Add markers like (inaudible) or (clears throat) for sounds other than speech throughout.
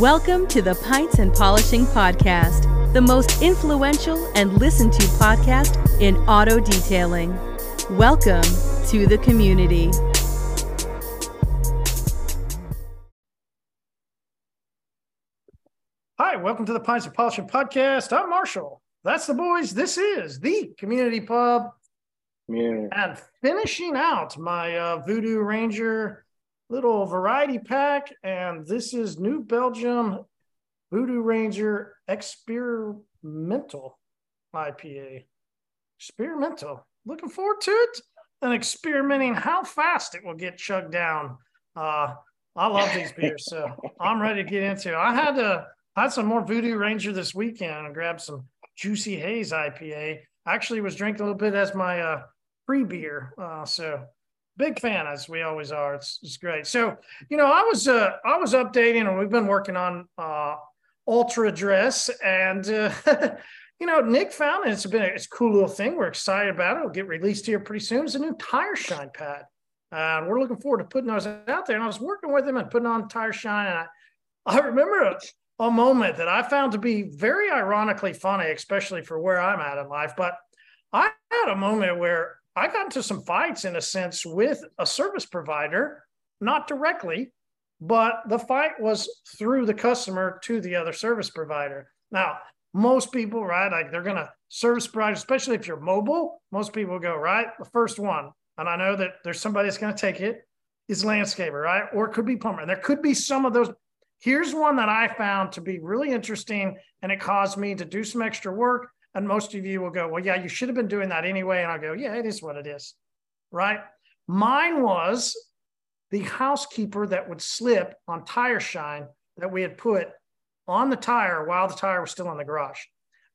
Welcome to the Pints and Polishing Podcast, the most influential and listened to podcast in auto detailing. Welcome to the community. Hi, welcome to the Pints and Polishing Podcast. I'm Marshall. That's the boys. This is the community pub. Yeah. And finishing out my uh, Voodoo Ranger little variety pack. And this is New Belgium Voodoo Ranger Experimental IPA. Experimental. Looking forward to it and experimenting how fast it will get chugged down. Uh, I love these beers, so (laughs) I'm ready to get into it. I had to I had some more Voodoo Ranger this weekend and grabbed some Juicy Haze IPA. Actually, was drinking a little bit as my uh, free beer. Uh, so big fan as we always are. It's, it's great. So, you know, I was, uh, I was updating and we've been working on, uh, ultra dress and, uh, (laughs) you know, Nick found it. It's been a, it's a cool little thing. We're excited about it. It'll get released here pretty soon. It's a new tire shine pad. And we're looking forward to putting those out there. And I was working with him and putting on tire shine. And I, I remember a moment that I found to be very ironically funny, especially for where I'm at in life. But I had a moment where I got into some fights in a sense with a service provider, not directly, but the fight was through the customer to the other service provider. Now, most people, right, like they're going to service provider, especially if you're mobile, most people go, right, the first one. And I know that there's somebody that's going to take it is landscaper, right? Or it could be plumber. And there could be some of those. Here's one that I found to be really interesting and it caused me to do some extra work and most of you will go, well, yeah, you should have been doing that anyway. And I'll go, yeah, it is what it is. Right. Mine was the housekeeper that would slip on tire shine that we had put on the tire while the tire was still in the garage.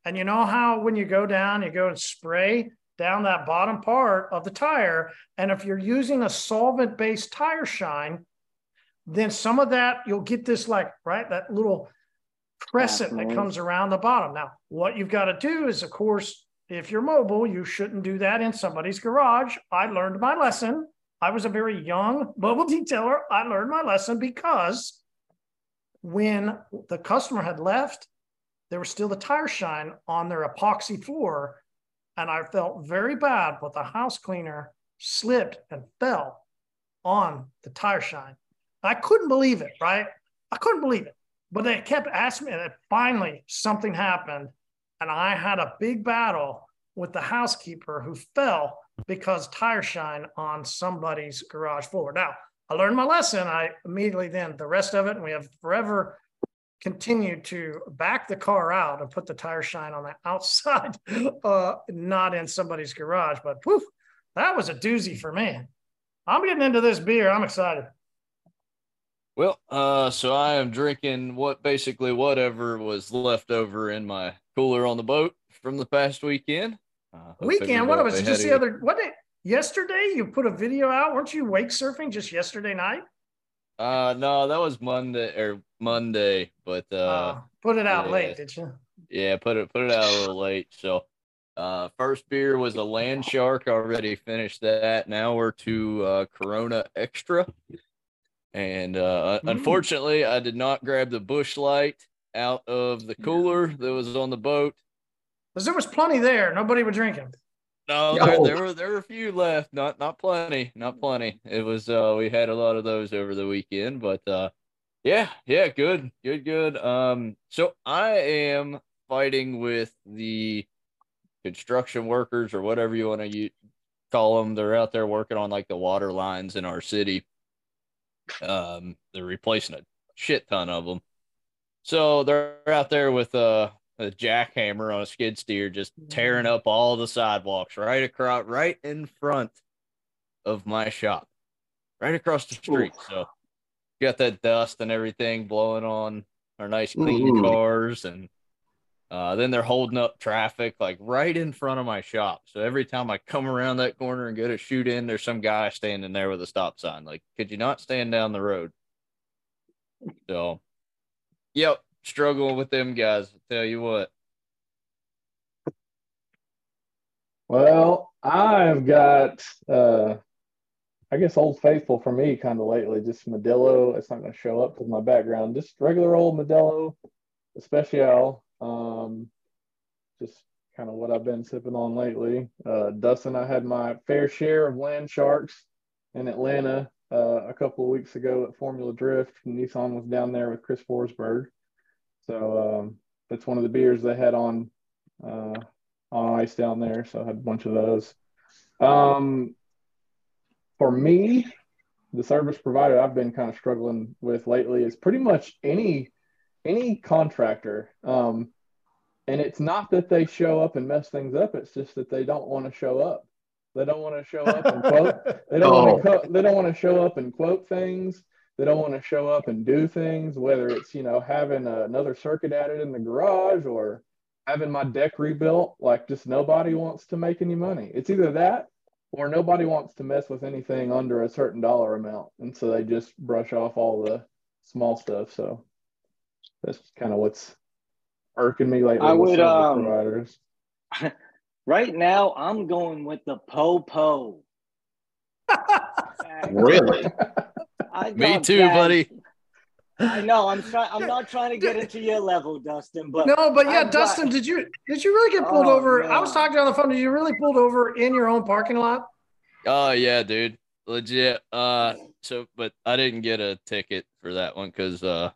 And you know how when you go down, you go and spray down that bottom part of the tire. And if you're using a solvent based tire shine, then some of that you'll get this like, right, that little crescent that comes around the bottom. Now, what you've got to do is, of course, if you're mobile, you shouldn't do that in somebody's garage. I learned my lesson. I was a very young mobile (laughs) detailer. I learned my lesson because when the customer had left, there was still the tire shine on their epoxy floor. And I felt very bad, but the house cleaner slipped and fell on the tire shine. I couldn't believe it, right? I couldn't believe it. But they kept asking me, and finally something happened, and I had a big battle with the housekeeper who fell because tire shine on somebody's garage floor. Now, I learned my lesson. I immediately then the rest of it, and we have forever continued to back the car out and put the tire shine on the (laughs) outside, uh, not in somebody's garage. But whew, that was a doozy for me. I'm getting into this beer. I'm excited. Well, uh, so I am drinking what basically whatever was left over in my cooler on the boat from the past weekend. Uh, weekend? What was it? Just the other? What? Day, yesterday you put a video out? Weren't you wake surfing just yesterday night? Uh, no, that was Monday or Monday, but uh, uh put it out yeah, late, did you? Yeah, put it put it out a little late. So, uh, first beer was a Land Shark. Already finished that. Now we're to uh, Corona Extra. And uh, mm. unfortunately, I did not grab the Busch Light out of the cooler that was on the boat. Because there was plenty there. Nobody was drinking. No, there, there, were there were a few left. Not not plenty. Not plenty. It was uh we had a lot of those over the weekend, but uh yeah, yeah, good, good, good. Um, so I am fighting with the construction workers or whatever you want to call them. They're out there working on like the water lines in our city um, they're replacing a shit ton of them. So they're out there with a, a jackhammer on a skid steer, just tearing up all the sidewalks right across, right in front of my shop, right across the street. Ooh. So got that dust and everything blowing on our nice clean Ooh. cars and uh, then they're holding up traffic like right in front of my shop. So every time I come around that corner and go to shoot in, there's some guy standing there with a stop sign. Like, could you not stand down the road? So, yep, struggling with them guys. I tell you what. Well, I've got uh, I guess Old Faithful for me kind of lately, just Modelo. It's not going to show up because my background, just regular old Modelo, especial. Um, just kind of what I've been sipping on lately. Uh, Dustin, I had my fair share of Land Sharks in Atlanta uh, a couple of weeks ago at Formula Drift. Nissan was down there with Chris Forsberg. So um, that's one of the beers they had on uh, on ice down there. So I had a bunch of those. Um, for me, the service provider I've been kind of struggling with lately is pretty much any any contractor. Um, and it's not that they show up and mess things up; it's just that they don't want to show up. They don't want to show up and quote. (laughs) They don't oh. want to. Co- they don't want to show up and quote things. They don't want to show up and do things. Whether it's you know having a, another circuit added in the garage or having my deck rebuilt, like just nobody wants to make any money. It's either that or nobody wants to mess with anything under a certain dollar amount, and so they just brush off all the small stuff. So that's kind of what's irking me lately. I would um, providers. (laughs) right now, I'm going with the po (laughs) really? Me too, buddy. I know. I'm trying. I'm not trying to get into your level, Dustin. But no, but yeah, Dustin, did you did you really get pulled oh, over? I was talking on the phone. Did you really pulled over in your own parking lot? Oh yeah, dude, legit. Uh, so but I didn't get a ticket for that one because uh,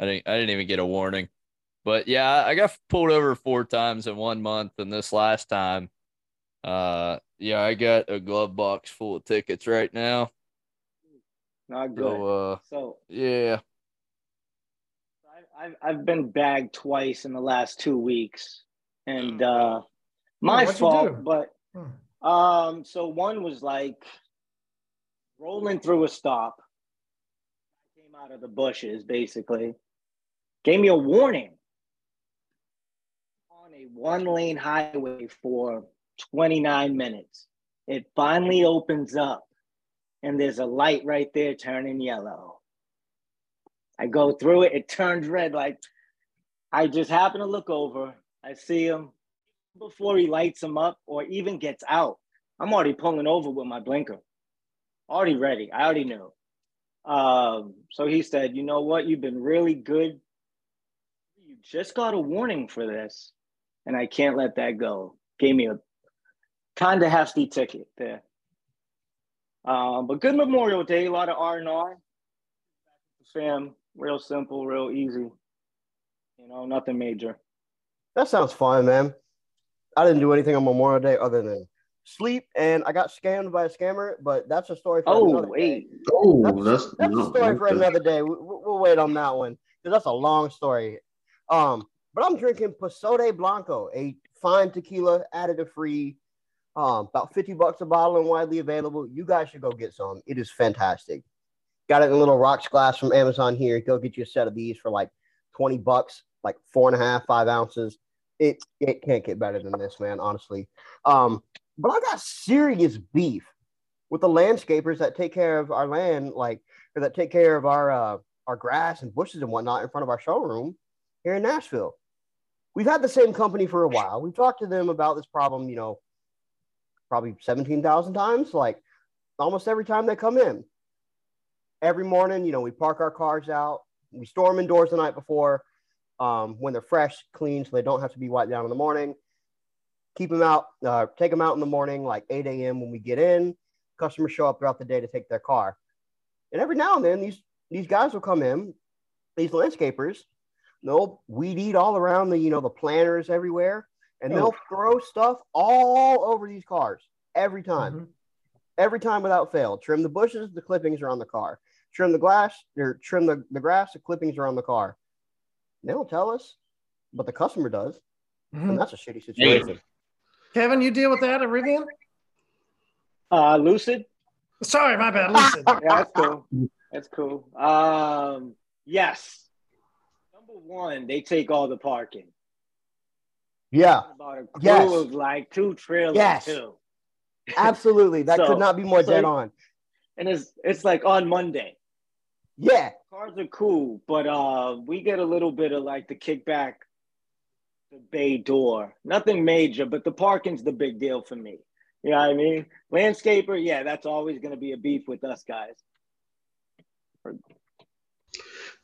I didn't I didn't even get a warning. But yeah, I got pulled over four times in one month, and this last time, uh, yeah, I got a glove box full of tickets right now. Not good. So, uh, so yeah, I've I've been bagged twice in the last two weeks, and uh, my fault. But hmm. um, so one was like rolling through a stop. I came out of the bushes, basically, gave me a warning on a one lane highway for 29 minutes. It finally opens up, and there's a light right there turning yellow. I go through it, it turns red. Like I just happen to look over, I see him before he lights him up or even gets out. I'm already pulling over with my blinker, already ready. I already knew. Um, so he said, You know what? You've been really good. You just got a warning for this, and I can't let that go. Gave me a kind of hefty ticket there. Um, but good Memorial Day, a lot of R and R. Fam, real simple, real easy. You know, nothing major. That sounds fun, man. I didn't do anything on Memorial Day other than sleep, and I got scammed by a scammer. But that's a story for oh, another wait. day. Oh, that's that's, that's no, a story for another day. We, will wait on that one because that's a long story. Um, but I'm drinking Pasote Blanco, a fine tequila, additive free, um, about 50 bucks a bottle and widely available. You guys should go get some. It is fantastic. Got it in a little rocks glass from Amazon here. Go get you a set of these for like 20 bucks, like four and a half, five ounces. It it can't get better than this, man, honestly. Um, but I got serious beef with the landscapers that take care of our land, like or that take care of our uh, our grass and bushes and whatnot in front of our showroom here in Nashville. We've had the same company for a while. We've talked to them about this problem, you know, probably 17,000 times, like almost every time they come in every morning, you know, we park our cars out. We store them indoors the night before um, when they're fresh, clean, so they don't have to be wiped down in the morning. Keep them out, uh, take them out in the morning, like 8 a.m. when we get in. Customers show up throughout the day to take their car. And every now and then, these, these guys will come in, these landscapers, they'll weed eat all around the, you know, the planters everywhere, and oh. they'll throw stuff all over these cars every time. Mm-hmm every time without fail. Trim the bushes, the clippings are on the car trim the glass or trim the, the grass, the clippings are on the car. They don't tell us, but the customer does. Mm-hmm. And that's a shitty situation. Kevin, you deal with that at Rivian? Uh, Lucid. Sorry, my bad. Lucid. (laughs) yeah, that's cool. That's cool. Um, yes. Number one, they take all the parking. Yeah. About a crew yes. of like two trailers yes. too. (laughs) Absolutely. That so, could not be more so, dead on. And it's it's like on Monday. Yeah. Cars are cool, but uh we get a little bit of like the kickback, the bay door. Nothing major, but the parking's the big deal for me. You know what I mean? Landscaper, yeah, that's always going to be a beef with us guys.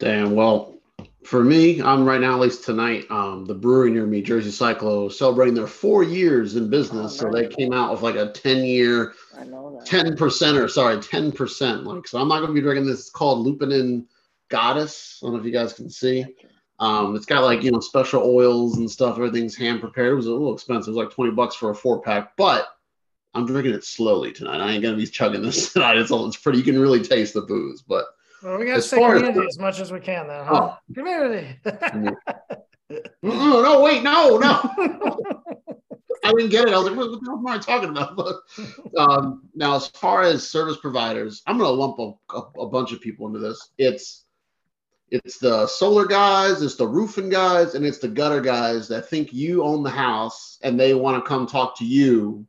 Damn. Well, for me, I'm right now, at least tonight, um, the brewery near me, Jersey Cyclone, celebrating their four years in business. Oh, so they came out with like a 10 year, 10% or sorry, 10%. Like, so I'm not going to be drinking this. It's called Lupulin Goddess. I don't know if you guys can see. Um, it's got like, you know, special oils and stuff. Everything's hand prepared. It was a little expensive. It was like 20 bucks for a four pack, but I'm drinking it slowly tonight. I ain't going to be chugging this (laughs) tonight. It's, all, it's pretty, you can really taste the booze, but well, we got to say community as, as much as we can, then, huh? Oh. Community. (laughs) no, no, wait, no, no. (laughs) I didn't get it. I was like, what, what the hell am I talking about? But, um, now, as far as service providers, I'm going to lump a, a, a, bunch of people into this. It's it's the solar guys, it's the roofing guys, and it's the gutter guys that think you own the house and they want to come talk to you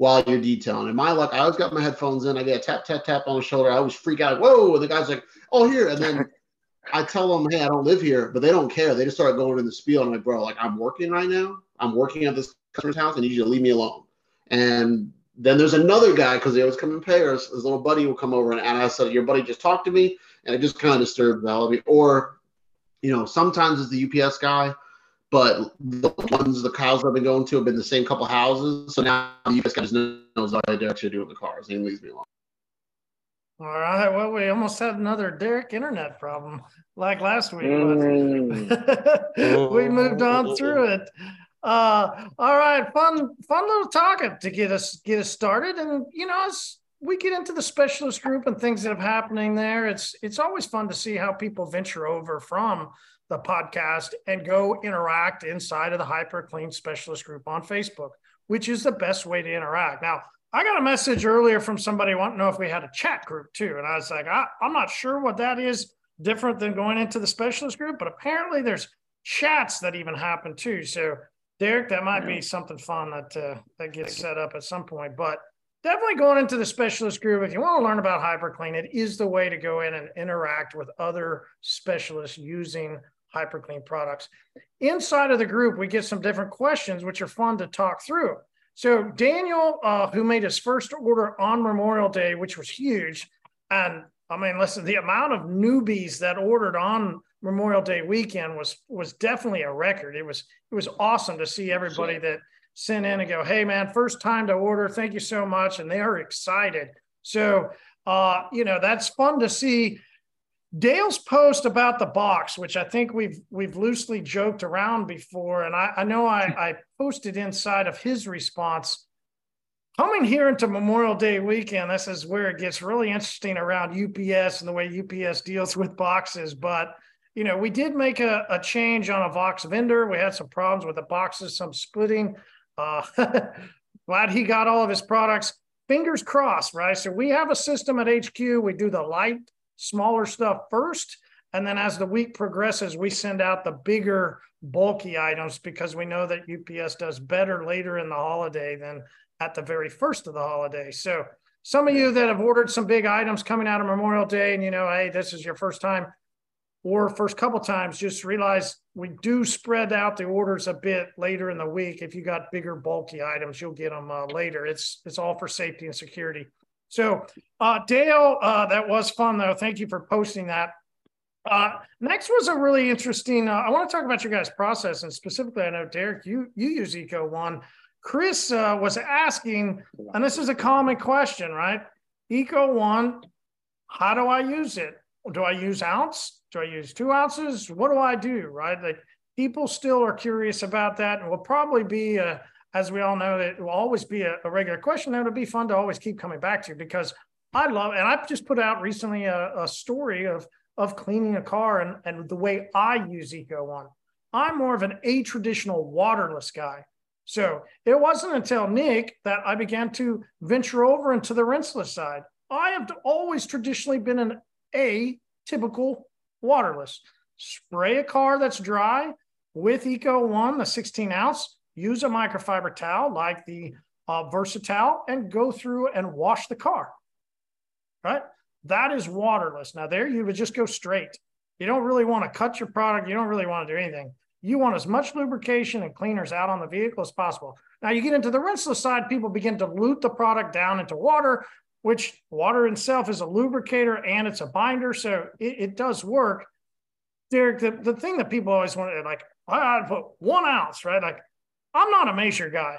while you're detailing. And my luck, I always got my headphones in. I get a tap, tap, tap on the shoulder. I always freak out. Whoa! And the guy's like, "Oh, here." And then (laughs) I tell them, "Hey, I don't live here," but they don't care. They just start going in the spiel. And I'm like, "Bro, like I'm working right now. I'm working at this customer's house. I need you to leave me alone." And then there's another guy because they always come in pairs. His little buddy will come over and, and I said, "Your buddy just talked to me," and it just kind of disturbed Valerie. Or, you know, sometimes it's the UPS guy but the ones the cows I've been going to have been the same couple houses. So now you guys guys knows what I actually do with the cars and he leaves me alone. All right. Well, we almost had another Derek internet problem like last week. Mm. (laughs) we moved on through it. Uh, all right, fun, fun little talking to get us get us started. And you know, as we get into the specialist group and things that have happening there, it's it's always fun to see how people venture over from the podcast and go interact inside of the Hyper Clean Specialist group on Facebook, which is the best way to interact. Now, I got a message earlier from somebody wanting to know if we had a chat group too. And I was like, I, am not sure what that is different than going into the specialist group, but apparently there's chats that even happen too. So, Derek, that might be something fun that uh, that gets set up at some point. But definitely going into the specialist group if you want to learn about hyperclean it is the way to go in and interact with other specialists using hyperclean products. Inside of the group, we get some different questions, which are fun to talk through. So Daniel, uh, who made his first order on Memorial Day, which was huge, and I mean, listen, the amount of newbies that ordered on Memorial Day weekend was was definitely a record. It was it was awesome to see everybody that sent in and go, "Hey, man, first time to order. Thank you so much," and they are excited. So, uh, you know, that's fun to see Dale's post about the box, which I think we've we've loosely joked around before, and I, I know I, I posted inside of his response. Coming here into Memorial Day weekend, this is where it gets really interesting around UPS and the way UPS deals with boxes. But you know, we did make a, a change on a Vox vendor. We had some problems with the boxes, some splitting. Uh, (laughs) glad he got all of his products. Fingers crossed, right? So we have a system at HQ. We do the light smaller stuff first. And then as the week progresses, we send out the bigger, bulky items because we know that UPS does better later in the holiday than at the very first of the holiday. So some of you that have ordered some big items coming out of Memorial Day and you know, hey, this is your first time or first couple times, just realize we do spread out the orders a bit later in the week. If you got bigger, bulky items, you'll get them uh, later. It's it's all for safety and security. So, uh, Dale, uh, that was fun though. Thank you for posting that. Uh, next was a really interesting. Uh, I want to talk about your guys' process, and specifically, I know Derek, you you use Eco One. Chris uh, was asking, and this is a common question, right? Eco One, how do I use it? Do I use ounce? Do I use two ounces? What do I do? Right? Like people still are curious about that, and will probably be a as we all know, it will always be a, a regular question that would be fun to always keep coming back to because I love, and I've just put out recently a, a story of of cleaning a car and, and the way I use Eco One. I'm more of an a traditional waterless guy. So it wasn't until Nick that I began to venture over into the rinseless side. I have always traditionally been an a typical waterless. Spray a car that's dry with Eco One, the 16 ounce, use a microfiber towel like the uh, Versatile and go through and wash the car, right? That is waterless. Now there you would just go straight. You don't really want to cut your product. You don't really want to do anything. you want as much lubrication and cleaners out on the vehicle as possible. Now you get into the rinseless side, people begin to dilute the product down into water, which water itself is a lubricator and it's a binder. So it, it does work. Derek, the, the thing that people always want to like, I'd put one ounce, right? Like I'm not a measure guy.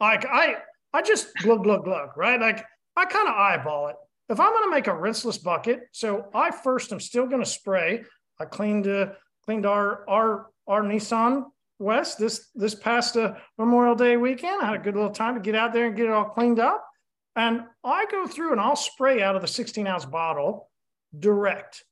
Like I, I just glug, glug, glug, right? Like I kind of eyeball it. If I'm going to make a rinseless bucket, so I first am still going to spray. I cleaned, uh, cleaned our, our our Nissan West this this past uh, Memorial Day weekend. I had a good little time to get out there and get it all cleaned up. And I go through and I'll spray out of the 16 ounce bottle direct.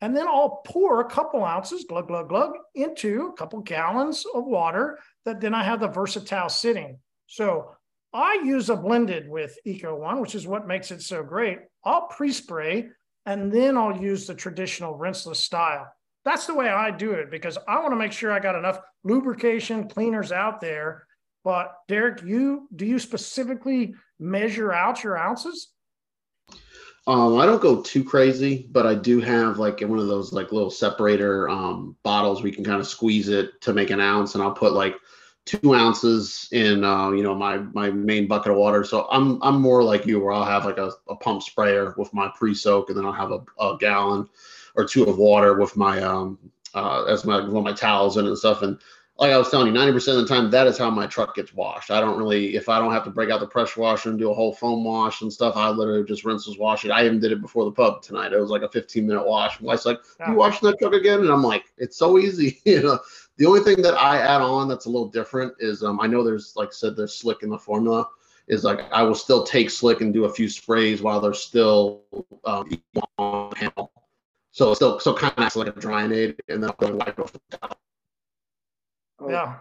And then I'll pour a couple ounces, glug, glug, glug, into a couple gallons of water that then I have the versatile sitting. So I use a blended with Eco One, which is what makes it so great. I'll pre spray and then I'll use the traditional rinseless style that's the way I do it because I want to make sure I got enough lubrication cleaners out there. But Derek, you do you specifically measure out your ounces? Um, I don't go too crazy, but I do have like one of those like little separator um, bottles you can kind of squeeze it to make an ounce, and I'll put like two ounces in uh, you know my my main bucket of water. So I'm I'm more like you, where I'll have like a, a pump sprayer with my pre-soak, and then I'll have a, a gallon or two of water with my um uh, as my with my towels in and stuff. And like I was telling you, 90% of the time that is how my truck gets washed. I don't really if I don't have to break out the pressure washer and do a whole foam wash and stuff, I literally just rinse and wash it. I even did it before the pub tonight. It was like a 15 minute wash. My wife's like, "You washing that truck again?" And I'm like, "It's so easy." (laughs) you know. The only thing that I add on that's a little different is um, I know there's like I said there's slick in the formula is like I will still take slick and do a few sprays while they're still um, on handle so still so kind of like a drying aid, and then I'll wipe off the top. Oh. Yeah.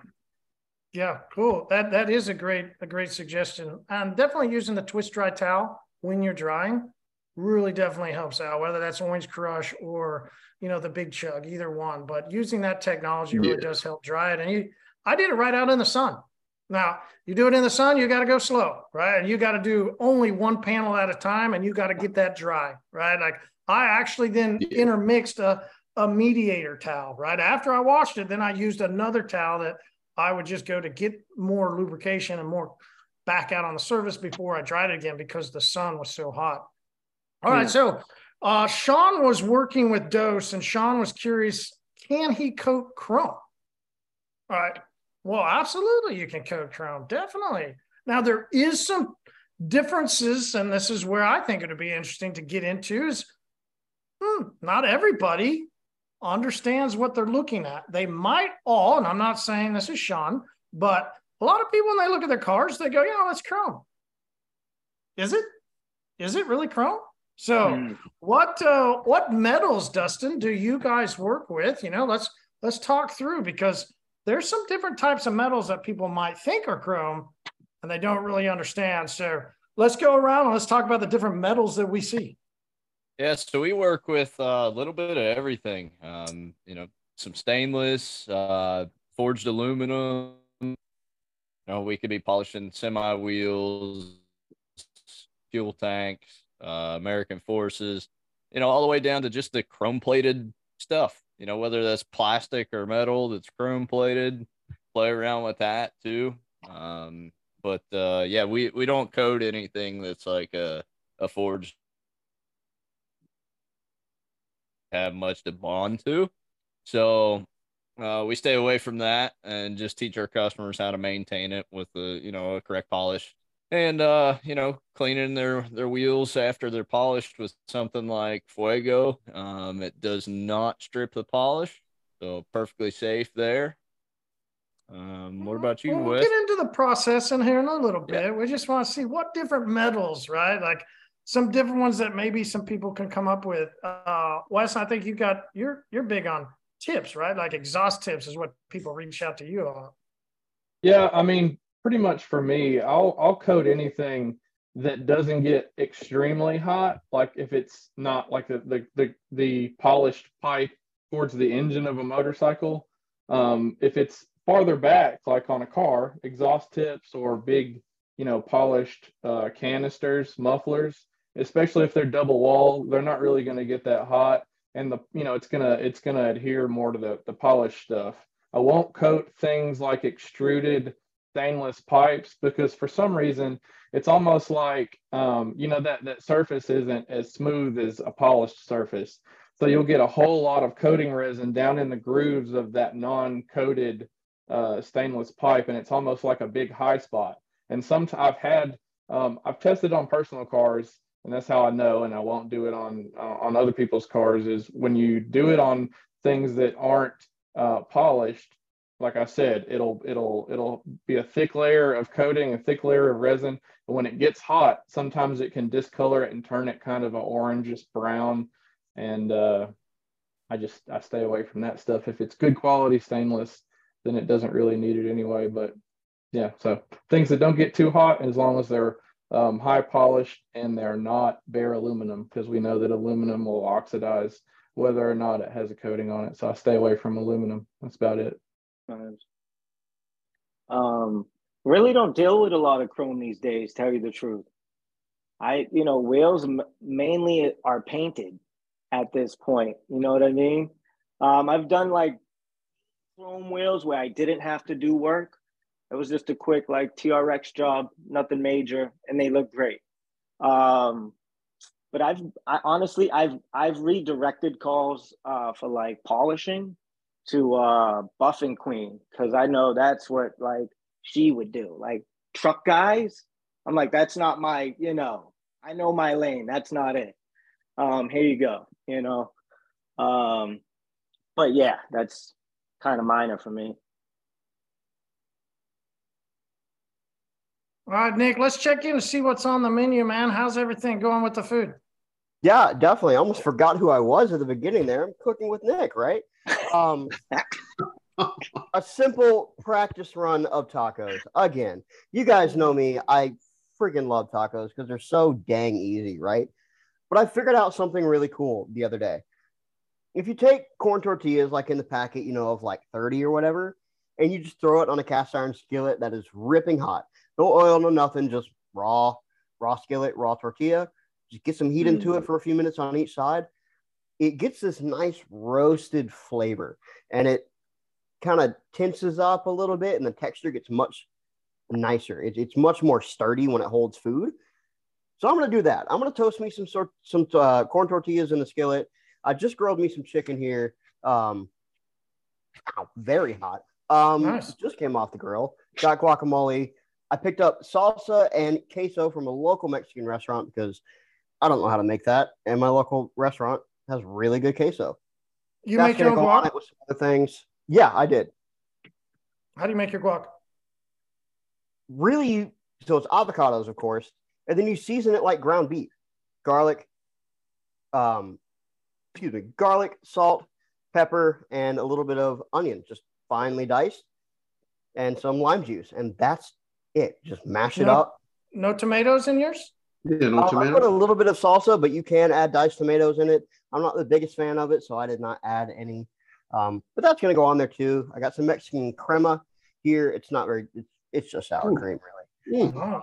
Yeah, cool. That that is a great a great suggestion. And definitely using the twist dry towel when you're drying really definitely helps out. Whether that's Orange Crush or you know the Big Chug, either one. But using that technology really yeah. does help dry it. And you, I did it right out in the sun. Now you do it in the sun, you got to go slow, right? And you got to do only one panel at a time, and you got to get that dry, right? Like I actually then yeah. intermixed a, a mediator towel right after I washed it. Then I used another towel that I would just go to get more lubrication and more back out on the surface before I dried it again because the sun was so hot. All yeah. right, so uh, Sean was working with Dose, and Sean was curious: can he coat chrome? All right. Well, absolutely, you can coat chrome, definitely. Now there is some differences, and this is where I think it would be interesting to get into. Is hmm, not everybody understands what they're looking at. They might all, and I'm not saying this is Sean, but a lot of people when they look at their cars, they go, "Yeah, that's chrome." Is it? Is it really chrome? So, mm. what uh, what metals, Dustin, do you guys work with? You know, let's let's talk through because there's some different types of metals that people might think are chrome, and they don't really understand. So, let's go around and let's talk about the different metals that we see. Yeah, so we work with a little bit of everything. Um, you know, some stainless, uh, forged aluminum. You know, we could be polishing semi wheels, fuel tanks, uh, American forces. You know, all the way down to just the chrome plated stuff. You know, whether that's plastic or metal that's chrome plated. Play around with that too. Um, but uh, yeah, we we don't code anything that's like a a forged have much to bond to. So uh, we stay away from that and just teach our customers how to maintain it with the you know a correct polish. And uh you know cleaning their their wheels after they're polished with something like fuego. Um it does not strip the polish so perfectly safe there. Um what about you we'll get into the process in here in a little bit. Yeah. we just want to see what different metals right? Like some different ones that maybe some people can come up with. Uh, Wes, I think you got you're you're big on tips, right? Like exhaust tips is what people reach out to you on. Yeah, I mean, pretty much for me, I'll I'll coat anything that doesn't get extremely hot. Like if it's not like the the the, the polished pipe towards the engine of a motorcycle. Um, if it's farther back, like on a car, exhaust tips or big, you know, polished uh, canisters, mufflers, especially if they're double wall, they're not really going to get that hot, and the you know it's gonna it's gonna adhere more to the the polished stuff. I won't coat things like extruded stainless pipes because for some reason it's almost like um, you know that that surface isn't as smooth as a polished surface. So you'll get a whole lot of coating resin down in the grooves of that non-coated uh, stainless pipe, and it's almost like a big high spot. And sometimes I've had um, I've tested on personal cars, and that's how I know. And I won't do it on uh, on other people's cars. Is when you do it on things that aren't uh, polished, like I said, it'll it'll it'll be a thick layer of coating, a thick layer of resin. But when it gets hot, sometimes it can discolor it and turn it kind of an orangish brown. And uh, I just I stay away from that stuff. If it's good quality stainless, then it doesn't really need it anyway. But yeah, so things that don't get too hot, as long as they're um, high polished and they're not bare aluminum, because we know that aluminum will oxidize whether or not it has a coating on it. So I stay away from aluminum. That's about it. Um, really don't deal with a lot of chrome these days. Tell you the truth, I you know wheels m- mainly are painted at this point. You know what I mean? Um, I've done like chrome wheels where I didn't have to do work. It was just a quick like TRX job, nothing major, and they look great. Um, but I've I, honestly I've I've redirected calls uh, for like polishing to uh buffing queen because I know that's what like she would do. Like truck guys, I'm like, that's not my, you know, I know my lane. That's not it. Um, here you go, you know. Um, but yeah, that's kind of minor for me. All right, Nick, let's check in to see what's on the menu, man. How's everything going with the food? Yeah, definitely. I almost forgot who I was at the beginning there. I'm cooking with Nick, right? Um, (laughs) a simple practice run of tacos. Again, you guys know me. I freaking love tacos because they're so dang easy, right? But I figured out something really cool the other day. If you take corn tortillas, like in the packet, you know, of like 30 or whatever, and you just throw it on a cast iron skillet that is ripping hot, no oil, no nothing, just raw, raw skillet, raw tortilla, just get some heat mm. into it for a few minutes on each side it gets this nice roasted flavor and it kind of tenses up a little bit and the texture gets much nicer. It, it's much more sturdy when it holds food. So I'm going to do that. I'm going to toast me some sort some uh, corn tortillas in the skillet. I just grilled me some chicken here. Um, very hot. Um, nice. Just came off the grill. Got guacamole. I picked up salsa and queso from a local Mexican restaurant because I don't know how to make that. And my local restaurant has really good queso. You That's make your own guac? With some other things. Yeah, I did. How do you make your guac? Really, so it's avocados, of course, and then you season it like ground beef, garlic, um, excuse me, garlic, salt, pepper, and a little bit of onion, just finely diced, and some lime juice, and that's it. Just mash it up. No tomatoes in yours? Yeah, no um, I put a little bit of salsa, but you can add diced tomatoes in it. I'm not the biggest fan of it, so I did not add any. Um, but that's going to go on there too. I got some Mexican crema here. It's not very. It's, it's just sour Ooh. cream, really. Oh,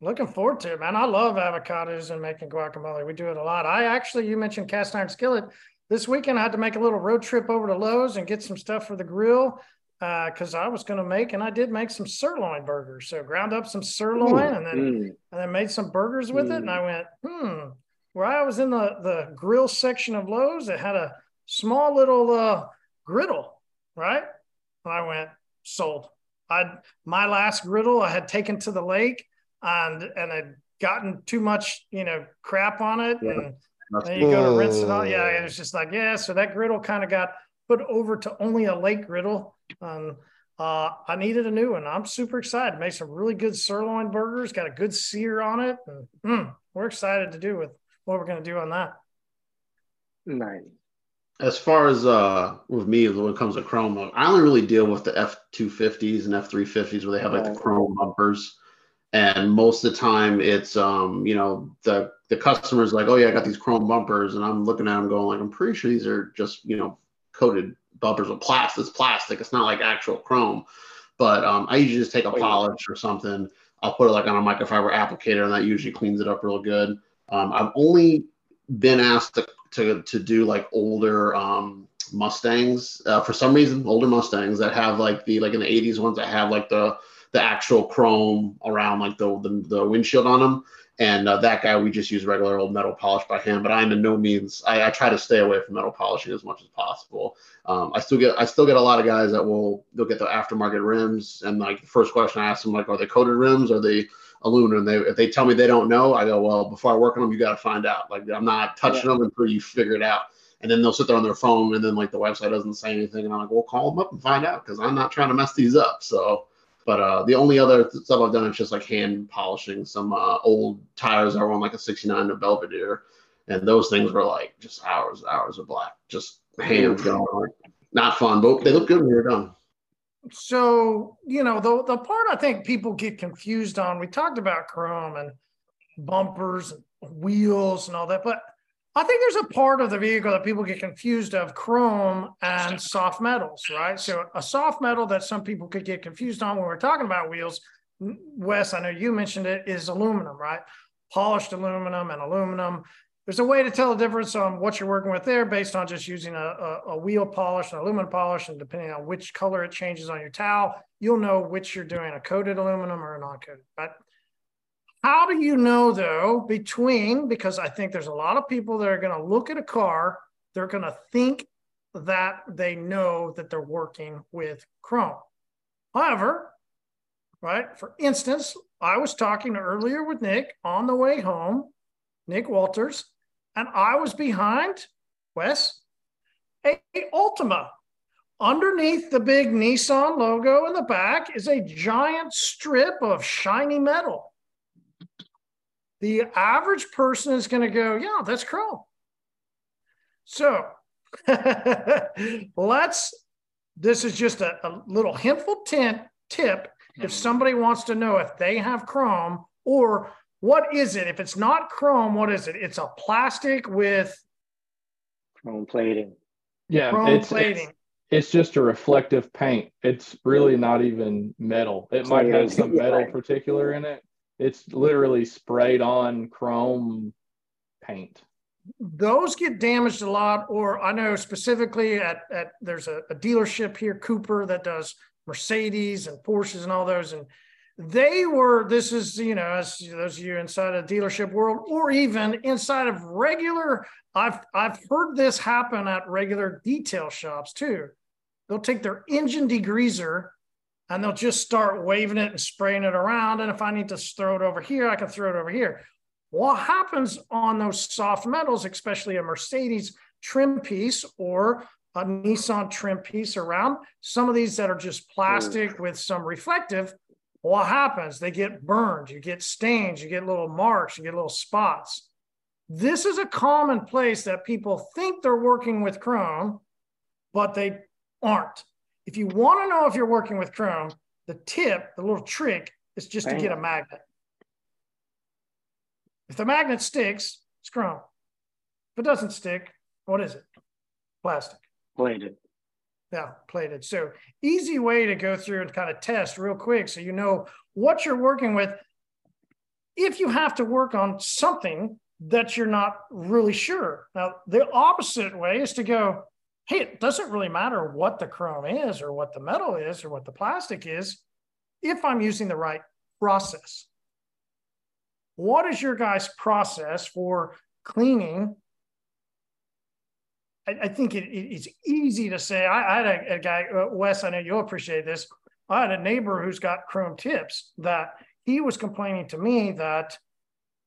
looking forward to it, man. I love avocados and making guacamole. We do it a lot. I actually, you mentioned cast iron skillet. This weekend, I had to make a little road trip over to Lowe's and get some stuff for the grill because uh, I was going to make, and I did make some sirloin burgers. So ground up some sirloin, and then mm. and then made some burgers with mm. it. And I mm. went, hmm. Where I was in the the grill section of Lowe's, it had a small little uh, griddle, right? And I went sold. I my last griddle I had taken to the lake, and and had gotten too much, you know, crap on it, yeah. and then you go to rinse it off. Yeah, it was just like yeah. So that griddle kind of got put over to only a lake griddle um, uh, I needed a new one. I'm super excited. Made some really good sirloin burgers. Got a good sear on it. And, mm, we're excited to do with what we're going to do on that. Nice. As far as uh with me, when it comes to chrome, I only really deal with the F two fifties and F three fifties where they have like the chrome bumpers, and most of the time it's um you know the the customer's like, oh yeah, I got these chrome bumpers, and I'm looking at them going like, I'm pretty sure these are just you know coated bumpers with plastic. It's plastic. It's not like actual chrome. But um, I usually just take a oh, polish or something. I'll put it like on a microfiber applicator, and that usually cleans it up real good. Um, I've only been asked to, to, to do like older um, Mustangs uh, for some reason, older Mustangs that have like the like in the '80s ones that have like the the actual chrome around like the the, the windshield on them. And uh, that guy, we just use regular old metal polish by hand. But I'm in no means. I, I try to stay away from metal polishing as much as possible. Um, I still get I still get a lot of guys that will they'll get the aftermarket rims, and like the first question I ask them like, are they coated rims? Are they aluminum? And they if they tell me they don't know, I go, well, before I work on them, you got to find out. Like I'm not touching yeah. them until you figure it out. And then they'll sit there on their phone, and then like the website doesn't say anything, and I'm like, well, call them up and find out because I'm not trying to mess these up. So but uh, the only other stuff I've done is just like hand polishing some uh, old tires that were on like a 69 to Belvedere. And those things were like just hours, hours of black, just hands going. Like, not fun, but they look good when you're done. So, you know, the, the part I think people get confused on, we talked about chrome and bumpers and wheels and all that, but I think there's a part of the vehicle that people get confused of chrome and soft metals, right? So a soft metal that some people could get confused on when we're talking about wheels, Wes, I know you mentioned it, is aluminum, right? Polished aluminum and aluminum. There's a way to tell the difference on what you're working with there based on just using a, a, a wheel polish, and aluminum polish, and depending on which color it changes on your towel, you'll know which you're doing a coated aluminum or a non-coated. But how do you know though between because I think there's a lot of people that are going to look at a car, they're going to think that they know that they're working with Chrome. However, right? For instance, I was talking earlier with Nick on the way home, Nick Walters, and I was behind Wes, a, a Altima. Underneath the big Nissan logo in the back is a giant strip of shiny metal the average person is going to go, yeah, that's chrome. So (laughs) let's, this is just a, a little hintful tip. If mm-hmm. somebody wants to know if they have chrome or what is it? If it's not chrome, what is it? It's a plastic with chrome plating. Yeah, chrome it's, plating. It's, it's just a reflective paint. It's really not even metal. It might have some metal (laughs) particular in it, it's literally sprayed on chrome paint. Those get damaged a lot, or I know specifically at, at there's a, a dealership here, Cooper, that does Mercedes and Porsches and all those. And they were, this is, you know, as those of you inside a dealership world, or even inside of regular, I've I've heard this happen at regular detail shops too. They'll take their engine degreaser and they'll just start waving it and spraying it around. And if I need to throw it over here, I can throw it over here. What happens on those soft metals, especially a Mercedes trim piece or a Nissan trim piece around some of these that are just plastic with some reflective, what happens? They get burned, you get stains, you get little marks, you get little spots. This is a common place that people think they're working with chrome, but they aren't. If you want to know if you're working with Chrome, the tip, the little trick is just Bang. to get a magnet. If the magnet sticks, it's Chrome. If it doesn't stick, what is it? Plastic. Plated. Yeah, plated. So easy way to go through and kind of test real quick so you know what you're working with. If you have to work on something that you're not really sure. Now, the opposite way is to go, hey, it doesn't really matter what the chrome is or what the metal is or what the plastic is if I'm using the right process. What is your guys' process for cleaning? I, I think it, it, it's easy to say. I, I had a, a guy, uh, Wes, I know you'll appreciate this. I had a neighbor who's got chrome tips that he was complaining to me that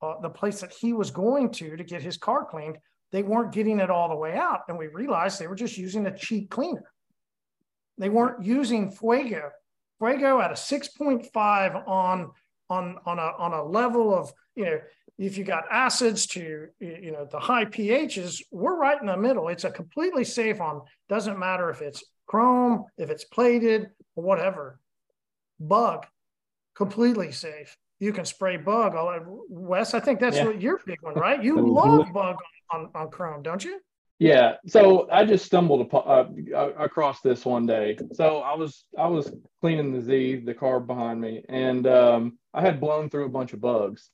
uh, the place that he was going to to get his car cleaned they weren't getting it all the way out. And we realized they were just using a cheap cleaner. They weren't using Fuego. Fuego at a 6.5 on, on, on, a, on a level of, you know, if you got acids to, you know, the high pHs, we're right in the middle. It's a completely safe on, doesn't matter if it's chrome, if it's plated, or whatever. Bug, completely safe. You can spray bug. All, Wes, I think that's yeah. what your big one, right? You (laughs) love bug on, on Chrome, don't you? Yeah. So I just stumbled upon, uh, across this one day. So I was I was cleaning the Z, the car behind me, and um, I had blown through a bunch of bugs.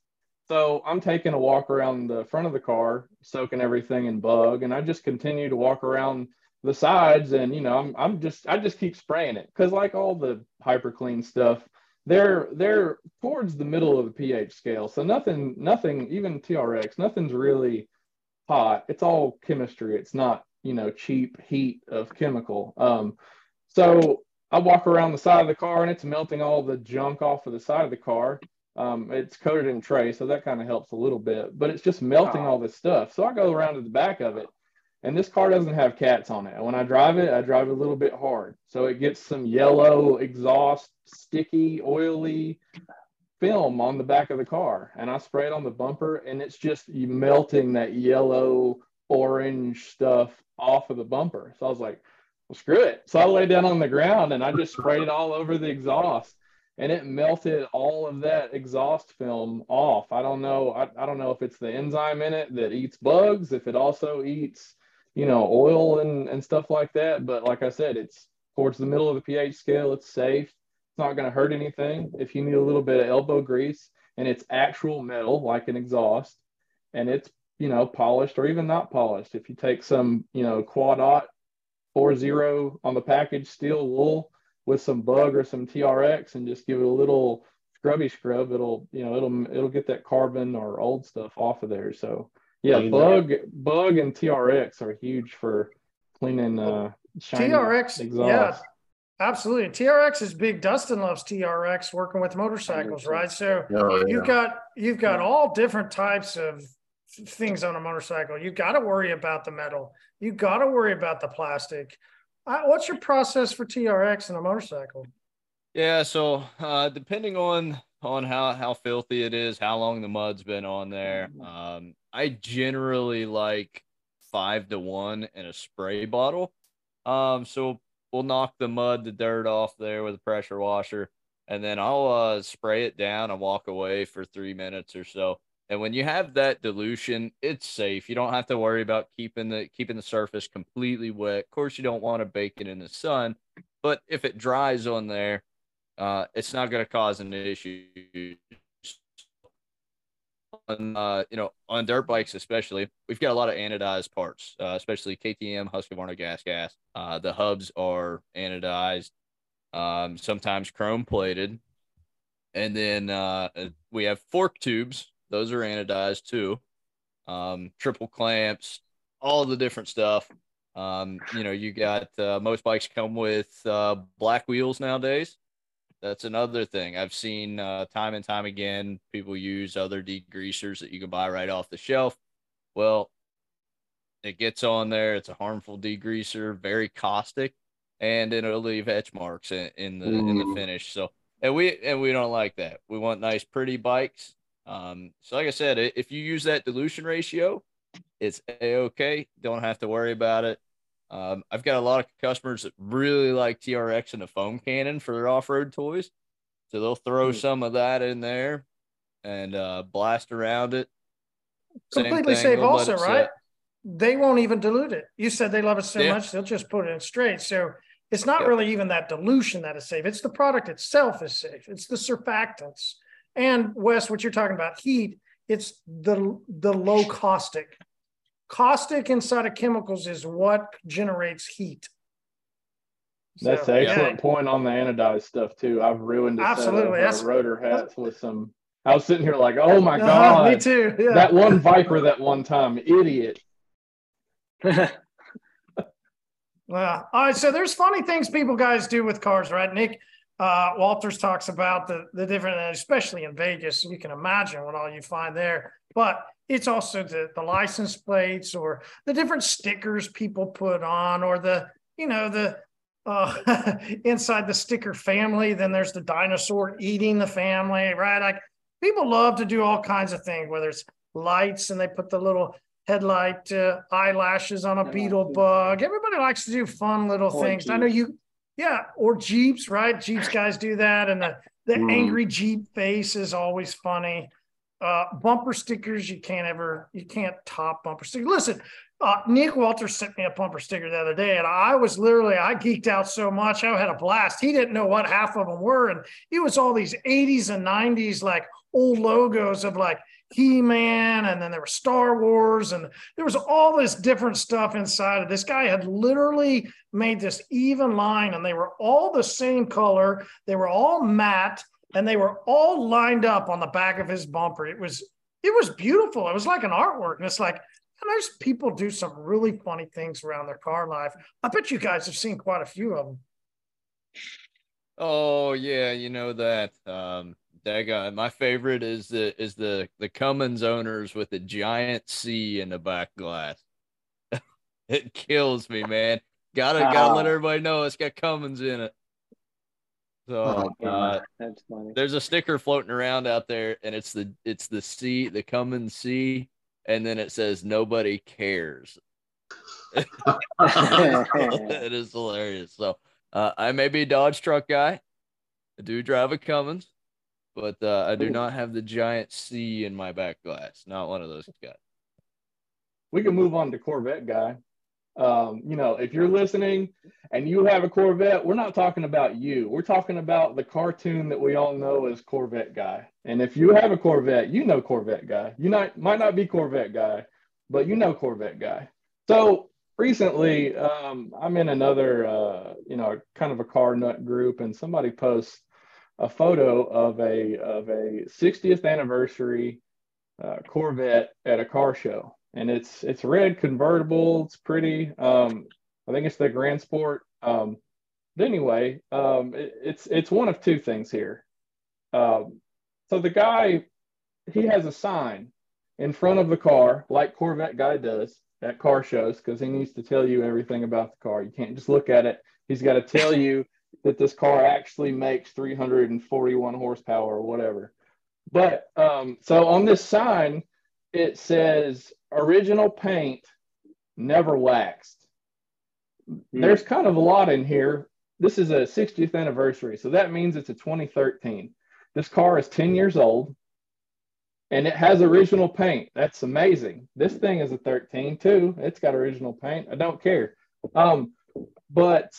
So I'm taking a walk around the front of the car, soaking everything in bug, and I just continue to walk around the sides and you know I'm I'm just I just keep spraying it because like all the hyper clean stuff they're they're towards the middle of the pH scale so nothing nothing even TRX nothing's really it's all chemistry. It's not you know cheap heat of chemical. Um so I walk around the side of the car and it's melting all the junk off of the side of the car. Um, it's coated in tray so that kind of helps a little bit but it's just melting all this stuff. So I go around to the back of it and this car doesn't have cats on it. And when I drive it, I drive it a little bit hard. So it gets some yellow exhaust, sticky, oily film on the back of the car. And I spray it on the bumper and it's just melting that yellow, orange stuff off of the bumper. So I was like, well, screw it. So I lay down on the ground and I just sprayed it all over the exhaust and it melted all of that exhaust film off. I don't know. I, I don't know if it's the enzyme in it that eats bugs, if it also eats you know, oil and, and stuff like that. But like I said, it's towards the middle of the pH scale. It's safe. It's not going to hurt anything. If you need a little bit of elbow grease and it's actual metal, like an exhaust, and it's, you know, polished or even not polished, if you take some, you know, quadot 4-0 on the package steel wool with some bug or some TRX and just give it a little scrubby scrub, it'll, you know, it'll, it'll get that carbon or old stuff off of there. So yeah, bug, bug, and TRX are huge for cleaning uh, TRX. Exhaust. Yeah, absolutely. TRX is big. Dustin loves TRX working with motorcycles, right? So oh, you've got you've got all different types of things on a motorcycle. You got to worry about the metal. You got to worry about the plastic. Uh, what's your process for TRX in a motorcycle? Yeah, so uh, depending on on how how filthy it is, how long the mud's been on there. Um, I generally like five to one in a spray bottle. Um, so we'll knock the mud, the dirt off there with a pressure washer, and then I'll uh, spray it down and walk away for three minutes or so. And when you have that dilution, it's safe. You don't have to worry about keeping the keeping the surface completely wet. Of course, you don't want to bake it in the sun, but if it dries on there, uh, it's not going to cause an issue. On uh, you know, on dirt bikes especially, we've got a lot of anodized parts, uh, especially KTM, Husqvarna GasGas. Uh, the hubs are anodized, um, sometimes chrome plated, and then uh, we have fork tubes. Those are anodized too. Um, triple clamps, all the different stuff. Um, you know, you got uh, most bikes come with uh, black wheels nowadays. That's another thing I've seen uh, time and time again. People use other degreasers that you can buy right off the shelf. Well, it gets on there. It's a harmful degreaser, very caustic, and it'll leave etch marks in, in the in the finish. So, and we and we don't like that. We want nice, pretty bikes. Um, so, like I said, if you use that dilution ratio, it's a okay. Don't have to worry about it. Um, I've got a lot of customers that really like TRX and a foam cannon for their off-road toys, so they'll throw mm. some of that in there and uh, blast around it. Completely safe, also, right? Set. They won't even dilute it. You said they love it so yeah. much they'll just put it in straight. So it's not yep. really even that dilution that is safe. It's the product itself is safe. It's the surfactants. And Wes, what you're talking about, heat. It's the the low caustic caustic inside of chemicals is what generates heat. That's so, an excellent yeah. point on the anodized stuff too. I've ruined a Absolutely. set of uh, rotor hats with some. I was sitting here like, oh my uh, god, me too. Yeah. That one Viper that one time, idiot. (laughs) well, all right. So there's funny things people guys do with cars, right? Nick uh, Walters talks about the the different, especially in Vegas. You can imagine what all you find there. But it's also the, the license plates or the different stickers people put on or the, you know, the uh, (laughs) inside the sticker family, then there's the dinosaur eating the family, right? Like people love to do all kinds of things, whether it's lights and they put the little headlight uh, eyelashes on a beetle bug. Everybody likes to do fun little or things. Jeep. I know you, yeah, or Jeeps, right? Jeeps guys do that. And the, the mm. angry Jeep face is always funny. Uh, bumper stickers, you can't ever, you can't top bumper stickers. Listen, uh, Nick Walters sent me a bumper sticker the other day, and I was literally, I geeked out so much. I had a blast. He didn't know what half of them were. And it was all these 80s and 90s, like old logos of like He-Man, and then there was Star Wars, and there was all this different stuff inside of this guy had literally made this even line, and they were all the same color. They were all matte, and they were all lined up on the back of his bumper. It was it was beautiful. It was like an artwork, and it's like and there's people do some really funny things around their car life. I bet you guys have seen quite a few of them. Oh yeah, you know that. Um, that guy. My favorite is the is the the Cummins owners with the giant C in the back glass. (laughs) it kills me, man. Gotta gotta let everybody know it's got Cummins in it. So oh, uh, that's funny. There's a sticker floating around out there, and it's the it's the C, the Cummins C, and then it says nobody cares. (laughs) it is hilarious. So uh, I may be a Dodge truck guy. I do drive a Cummins, but uh, I do not have the giant C in my back glass. Not one of those guys. We can move on to Corvette guy. Um, you know, if you're listening and you have a Corvette, we're not talking about you. We're talking about the cartoon that we all know as Corvette guy. And if you have a Corvette, you know Corvette guy. You not might not be Corvette guy, but you know Corvette guy. So recently, um, I'm in another, uh, you know, kind of a car nut group, and somebody posts a photo of a of a 60th anniversary uh, Corvette at a car show and it's it's red convertible. It's pretty. Um, I think it's the Grand Sport. Um, but anyway, um, it, it's it's one of two things here. Um, so the guy, he has a sign in front of the car, like Corvette guy does at car shows, because he needs to tell you everything about the car. You can't just look at it. He's got to tell you that this car actually makes 341 horsepower or whatever. But um, so on this sign, it says original paint, never waxed. Mm-hmm. There's kind of a lot in here. This is a 60th anniversary, so that means it's a 2013. This car is 10 years old and it has original paint. That's amazing. This thing is a 13 too. It's got original paint. I don't care. Um, but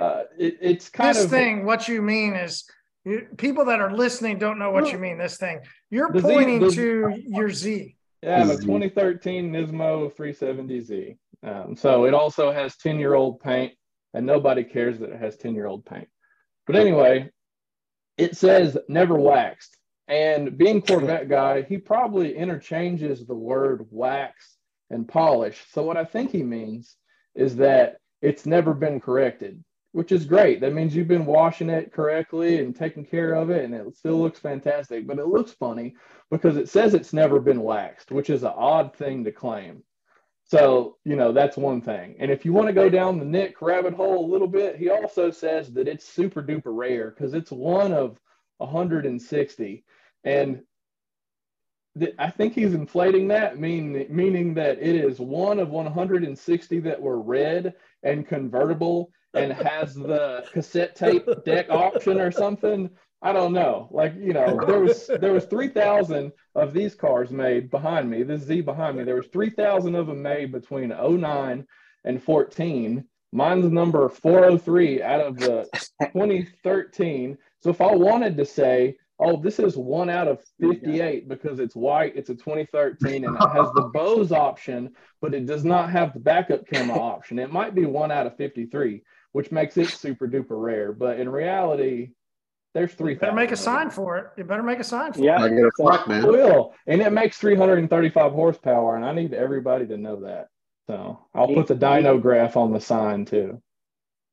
uh, it, it's kind this of this thing. What you mean is you, people that are listening don't know what you mean. This thing you're pointing Z, the, to your Z. Yeah, the 2013 Nismo 370Z. Um, so it also has 10 year old paint, and nobody cares that it has 10 year old paint. But anyway, it says never waxed. And being Corvette guy, he probably interchanges the word wax and polish. So what I think he means is that it's never been corrected which is great. That means you've been washing it correctly and taking care of it, and it still looks fantastic. But it looks funny because it says it's never been waxed, which is an odd thing to claim. So, you know, that's one thing. And if you want to go down the Nick rabbit hole a little bit, he also says that it's super duper rare because it's one of 160. And I think he's inflating that, mean, meaning that it is one of 160 that were red and convertible and has the cassette tape deck option or something. I don't know. Like, you know, there was there was 3,000 of these cars made behind me. This Z behind me. There was 3,000 of them made between 09 and 14. Mine's number 403 out of the 2013. So if I wanted to say oh, this is one out of 58 because it's white, it's a 2013, and it has the Bose option, but it does not have the backup camera option. It might be one out of 53, which makes it super duper rare. But in reality, there's three. better make a sign for it. You better make a sign for yeah, it. Yeah, I get man. will. And it makes 335 horsepower, and I need everybody to know that. So I'll put the dyno graph on the sign too.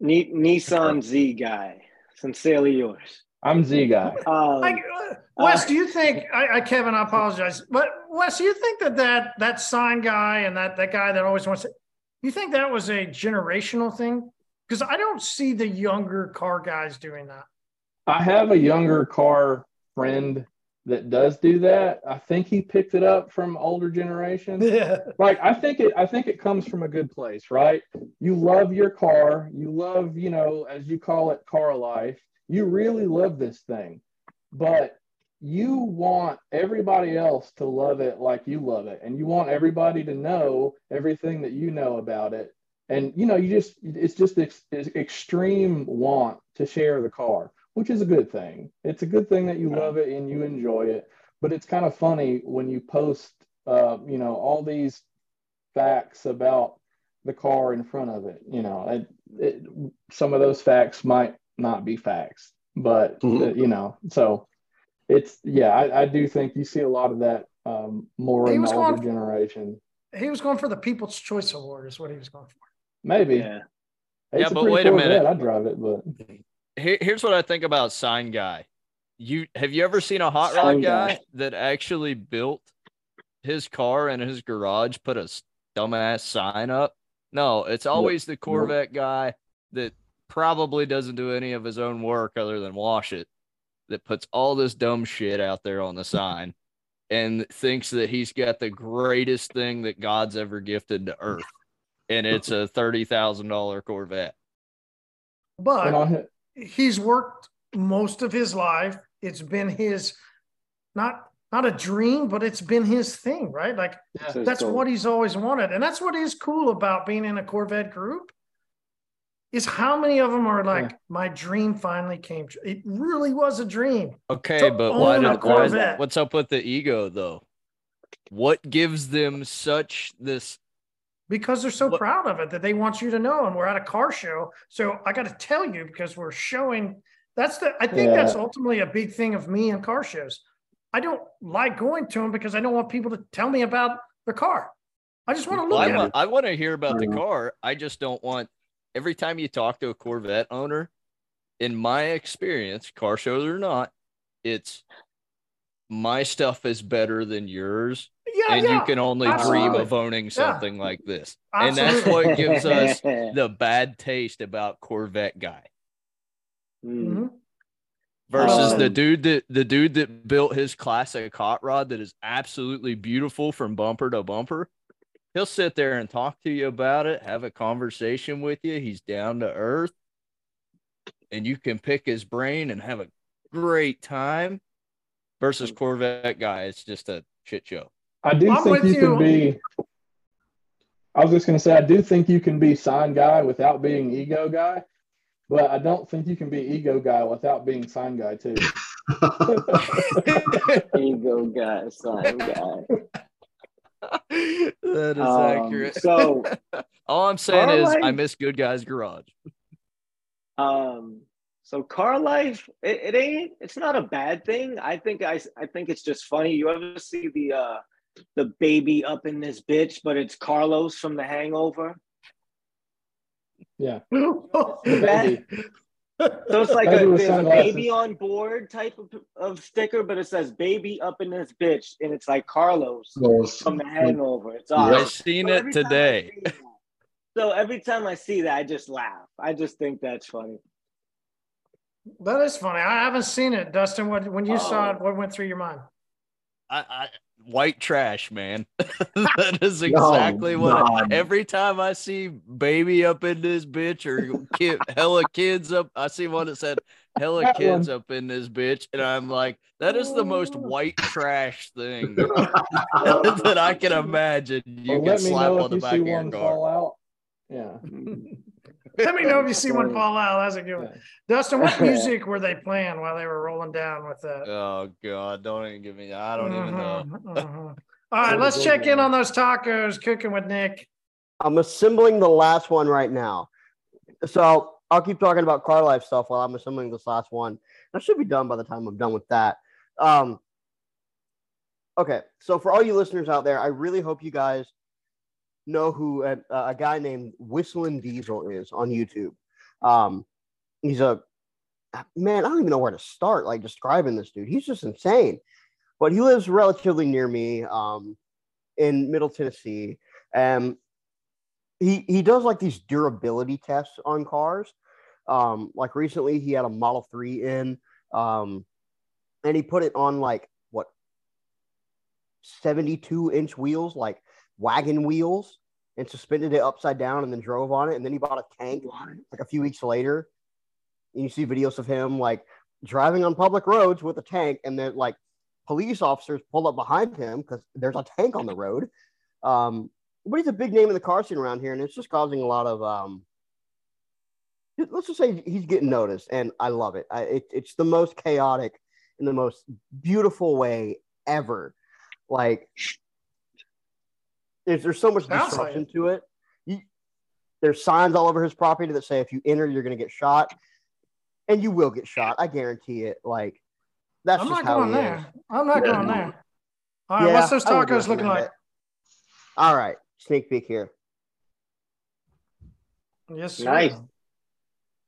Nissan Z guy. Sincerely yours. I'm Z guy. Um, I, uh, Wes, uh, do you think? I, I, Kevin, I apologize, but Wes, do you think that that that sign guy and that that guy that always wants to, you think that was a generational thing? Because I don't see the younger car guys doing that. I have a younger car friend that does do that. I think he picked it up from older generations. (laughs) Yeah. Like I think it I think it comes from a good place, right? You love your car, you love, you know, as you call it, car life you really love this thing, but you want everybody else to love it like you love it. And you want everybody to know everything that you know about it. And, you know, you just, it's just this, this extreme want to share the car, which is a good thing. It's a good thing that you love it and you enjoy it. but it's kind of funny when you post, uh, you know, all these facts about the car in front of it. You know, it, it, some of those facts might not be facts, but mm-hmm. uh, you know, so it's yeah, I, I, do think you see a lot of that um, more he in the older generation. He was going for the People's Choice Award, is what he was going for. Maybe. Yeah. It's yeah, but wait a minute. I drive it, but Here, here's what I think about Sign Guy. You have you ever seen a hot rod guy, guy that actually built his car in his garage, put a dumbass sign up? No, it's always the Corvette guy that probably doesn't do any of his own work other than wash it that puts all this dumb shit out there on the sign and thinks that he's got the greatest thing that God's ever gifted to earth. And it's (laughs) a $30,000 Corvette. But he's worked most of his life. It's been his not not a dream, but it's been his thing, right? Like yeah, that's cool. what he's always wanted. And that's what is cool about being in a Corvette group is how many of them are like, yeah. my dream finally came true. It really was a dream. Okay, but why, did, why what's up with the ego though? What gives them such this because they're so what? proud of it that they want you to know and we're at a car show so i got to tell you because we're showing that's the i think yeah. that's ultimately a big thing of me and car shows I don't like going to them because I don't want people to tell me about the car. I just want to look well, at I it. I want to hear about the car. I just don't want every time you talk to a Corvette owner, in my experience, car shows or not, it's my stuff is better than yours. Yeah, and yeah, you can only absolutely. dream of owning something yeah. like this. Absolutely. And that's what gives us (laughs) the bad taste about Corvette guy. Mm-hmm versus um, the dude that the dude that built his classic hot rod that is absolutely beautiful from bumper to bumper. He'll sit there and talk to you about it, have a conversation with you. He's down to earth, and you can pick his brain and have a great time. Versus Corvette guy, it's just a shit show. I do I'm think you, you can be. I was just going to say, I do think you can be sign guy without being ego guy. But I don't think you can be ego guy without being sign guy too. (laughs) (laughs) ego guy, sign guy. That is um, accurate. So (laughs) all I'm saying is life, I miss good guys garage. Um so car life, it, it, ain't it's not a bad thing. I think I I think it's just funny. You ever see the uh the baby up in this bitch, but it's Carlos from the hangover? Yeah. (laughs) that, so it's like a, a, baby on board type of, of sticker, but it says baby up in this bitch, and it's like Carlos from the hangover. It's awesome. I've seen so it today. so every time I see that, I just laugh. I just think that's funny. That is funny. I haven't seen it, Dustin. What when you oh. saw it, what went through your mind? I, I white trash, man. (laughs) that is exactly no, what. every time I see baby up in this bitch or kid, hella kids up, I see one that said hella that kids one. up in this bitch, and I'm like, that is the most oh. white trash thing (laughs) (laughs) that I can imagine. You well, can slap on the back of your car. Yeah. Let me know if you see one (laughs) fall out. That's a good one. Dustin, what (laughs) music were they playing while they were rolling down with that? Oh God, don't even give me. I don't even know. Uh-huh, uh-huh. All right, let's check in on those tacos. Cooking with Nick. I'm assembling the last one right now. So I'll keep talking about car life stuff while I'm assembling this last one. I should be done by the time I'm done with that. Um, okay, so for all you listeners out there, I really hope you guys know who a, a guy named Whistling Diesel is on YouTube. Um, he's a man. I don't even know where to start. Like describing this dude, he's just insane. But he lives relatively near me, um, in Middle Tennessee, and he he does like these durability tests on cars. Um, like recently, he had a Model Three in, um, and he put it on like what 72 inch wheels, like wagon wheels and suspended it upside down and then drove on it. And then he bought a tank like a few weeks later. And you see videos of him like driving on public roads with a tank, and then like police officers pull up behind him because there's a tank on the road. Um, but he's a big name in the car scene around here, and it's just causing a lot of um, let's just say he's getting noticed, and I love it. I, it. It's the most chaotic in the most beautiful way ever. Like, there's, there's so much Sounds disruption like to it. You, there's signs all over his property that say if you enter, you're going to get shot, and you will get shot. I guarantee it. Like, that's I'm not going there. Is. I'm not yeah. going there. All right, yeah, what's those tacos looking like? It. All right, sneak peek here. Yes, sir. Nice.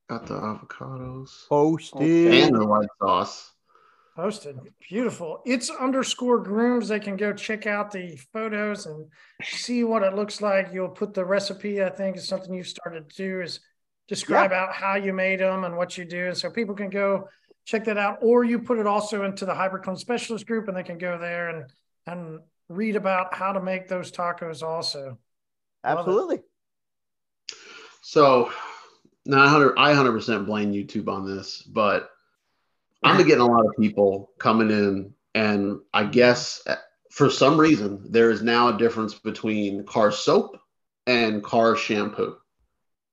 Got the avocados. Posted. And the white sauce. Posted. Beautiful. It's underscore grooms. They can go check out the photos and see what it looks like. You'll put the recipe, I think, is something you've started to do is describe yeah. out how you made them and what you do. And so people can go check that out. Or you put it also into the hyperCLEAN Specialist group and they can go there and and read about how to make those tacos also. Absolutely. So, 900, I 100% blame YouTube on this, but I'm getting a lot of people coming in, and I guess eh, for some reason there is now a difference between car soap and car shampoo.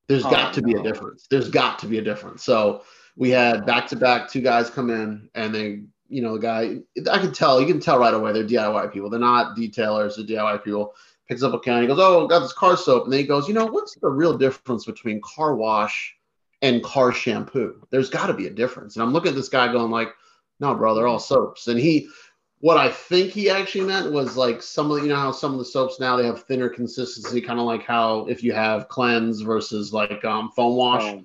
There's oh, got to no. be a difference. There's got to be a difference. So we had back to back two guys come in, and they, you know, the guy I can tell, you can tell right away they're DIY people. They're not detailers, they're DIY people picks up a can. He goes, "Oh, got this car soap," and then he goes, "You know, what's the real difference between car wash and car shampoo? There's got to be a difference." And I'm looking at this guy going, "Like, no, bro, they're all soaps." And he, what I think he actually meant was like some of you know how some of the soaps now they have thinner consistency, kind of like how if you have cleanse versus like um, foam wash. Oh.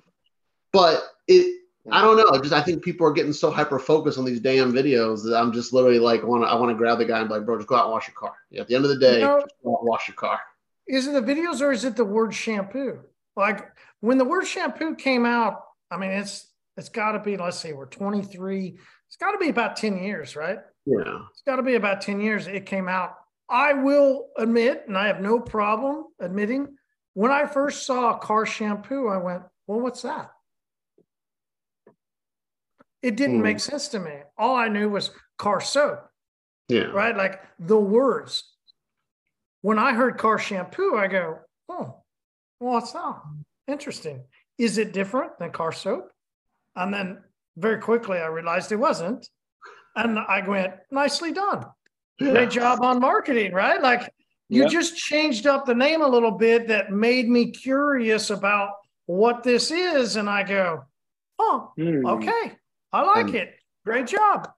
But it I don't know. Just I think people are getting so hyper focused on these damn videos that I'm just literally like want to I want to grab the guy and be like, bro, just go out and wash your car. Yeah, at the end of the day, you know, just go out and wash your car. Is it the videos or is it the word shampoo? Like when the word shampoo came out, I mean it's it's got to be let's say we're 23. It's got to be about 10 years, right? Yeah. It's got to be about 10 years it came out. I will admit, and I have no problem admitting, when I first saw car shampoo, I went, well, what's that? It didn't mm. make sense to me. All I knew was car soap. Yeah. Right. Like the words. When I heard car shampoo, I go, oh, well, it's not interesting. Is it different than car soap? And then very quickly I realized it wasn't. And I went, nicely done. Yeah. Great job on marketing, right? Like you yep. just changed up the name a little bit that made me curious about what this is. And I go, oh, mm. okay. I like and, it. Great job.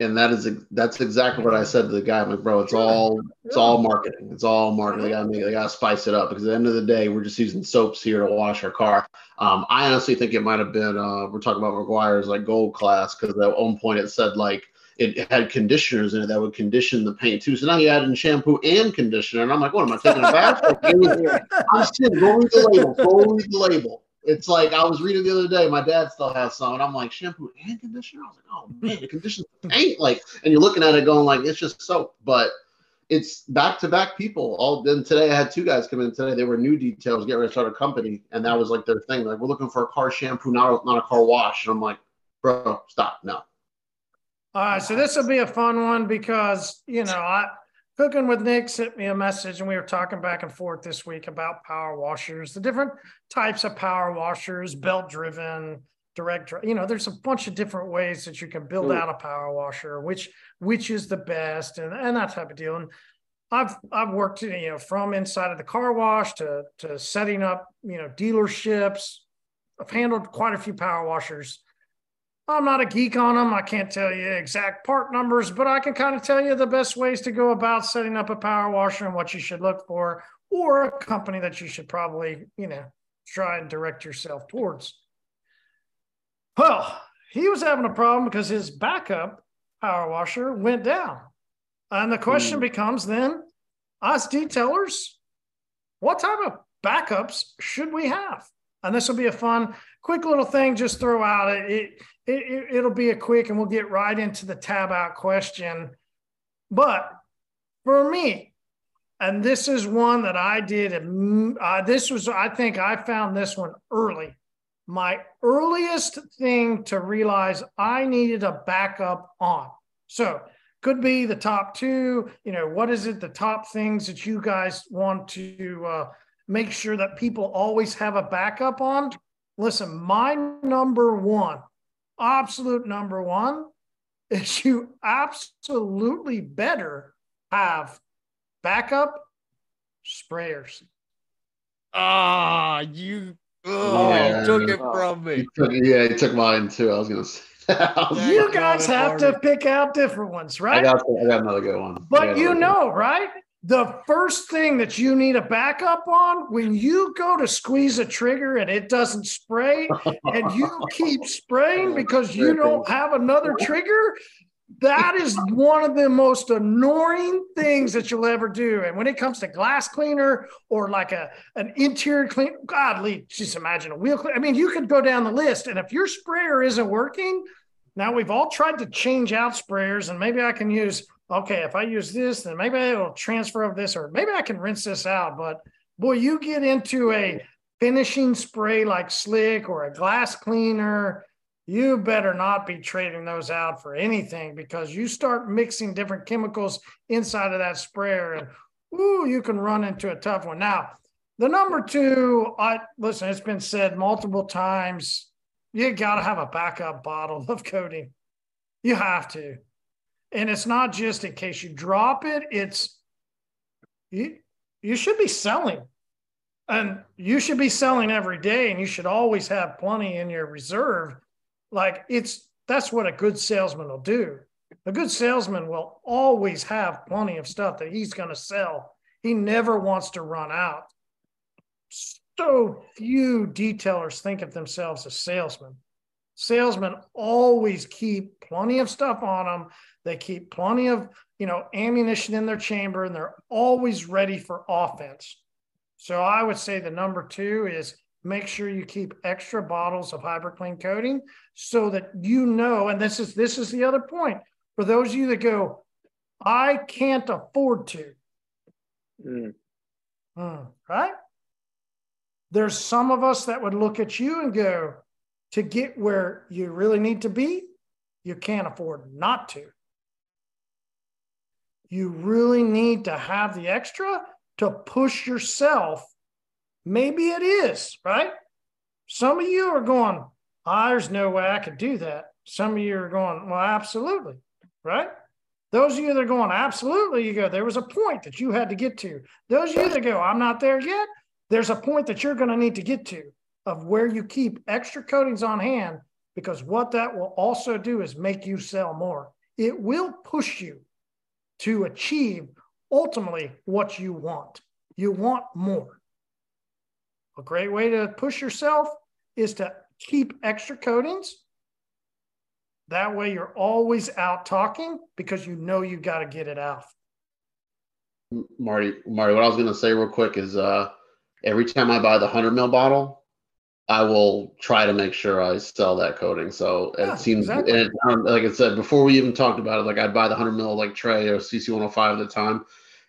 And that is that's exactly what I said to the guy. I'm like, bro, it's all it's all marketing. It's all marketing. They gotta make they gotta spice it up because at the end of the day, we're just using soaps here to wash our car. Um, I honestly think it might have been uh, we're talking about Meguiar's like gold class because at one point it said like it had conditioners in it that would condition the paint too. So now you add in shampoo and conditioner, and I'm like, what am I taking a bath? (laughs) I'm still go read the label. Go read the label. It's like I was reading the other day. My dad still has some, and I'm like shampoo and conditioner. I was like, oh man, the conditioner ain't. Like, and you're looking at it going like it's just soap, but it's back to back people. All then today I had two guys come in today. They were new details, getting ready to start a company, and that was like their thing. Like, we're looking for a car shampoo, not a, not a car wash. And I'm like, bro, stop, no. All right, so this will be a fun one because you know I Cooking with Nick sent me a message, and we were talking back and forth this week about power washers, the different types of power washers, belt driven, direct. You know, there's a bunch of different ways that you can build hmm. out a power washer, which which is the best, and and that type of deal. And I've I've worked, you know, from inside of the car wash to to setting up, you know, dealerships. I've handled quite a few power washers I'm not a geek on them. I can't tell you exact part numbers, but I can kind of tell you the best ways to go about setting up a power washer and what you should look for, or a company that you should probably, you know, try and direct yourself towards. Well, he was having a problem because his backup power washer went down. And the question mm. becomes then, us detailers, what type of backups should we have? And this will be a fun, quick little thing. Just throw out it. it it, will be a quick and we'll get right into the tab out question. But for me, and this is one that I did, uh, this was, I think I found this one early. My earliest thing to realize I needed a backup on. So, could be the top two. You know, what is it, the top things that you guys want to uh, make sure that people always have a backup on? Listen, my number one absolute number one (laughs) is you absolutely better have backup sprayers. Ah, you, oh, yeah. you took it from me. He took, yeah, he took mine too. I was gonna say. (laughs) you guys have to pick out different ones, right? I got, I got another good one. But you know, right? The first thing that you need a backup on when you go to squeeze a trigger and it doesn't spray, and you keep (laughs) spraying because you don't have another trigger, that is one of the most annoying things that you'll ever do. And when it comes to glass cleaner or like a an interior clean, godly, just imagine a wheel cleaner. I mean, you could go down the list, and if your sprayer isn't working, now we've all tried to change out sprayers, and maybe I can use okay, if I use this, then maybe it'll transfer of this, or maybe I can rinse this out. But boy, you get into a finishing spray like slick or a glass cleaner you better not be trading those out for anything because you start mixing different chemicals inside of that sprayer and ooh, you can run into a tough one. Now, the number two, I listen, it's been said multiple times. You got to have a backup bottle of coating. You have to. And it's not just in case you drop it, it's you you should be selling. And you should be selling every day and you should always have plenty in your reserve like it's that's what a good salesman will do. A good salesman will always have plenty of stuff that he's going to sell. He never wants to run out. So few detailers think of themselves as salesmen. Salesmen always keep plenty of stuff on them. They keep plenty of, you know, ammunition in their chamber and they're always ready for offense. So I would say the number 2 is make sure you keep extra bottles of HyperClean coating so that you know, and this is this is the other point for those of you that go, I can't afford to. Mm. Mm, right? There's some of us that would look at you and go, to get where you really need to be, you can't afford not to. You really need to have the extra to push yourself Maybe it is, right? Some of you are going, oh, there's no way I could do that. Some of you are going, well, absolutely, right? Those of you that are going, absolutely, you go, there was a point that you had to get to. Those of you that go, I'm not there yet, there's a point that you're going to need to get to of where you keep extra coatings on hand because what that will also do is make you sell more. It will push you to achieve ultimately what you want. You want more. A great way to push yourself is to keep extra coatings. That way you're always out talking because you know you got to get it out. Marty, Marty, what I was going to say real quick is uh, every time I buy the 100 mil bottle, I will try to make sure I sell that coating. So yeah, it seems, exactly. it, um, like I said, before we even talked about it, like I'd buy the 100 mil like tray or CC 105 at the time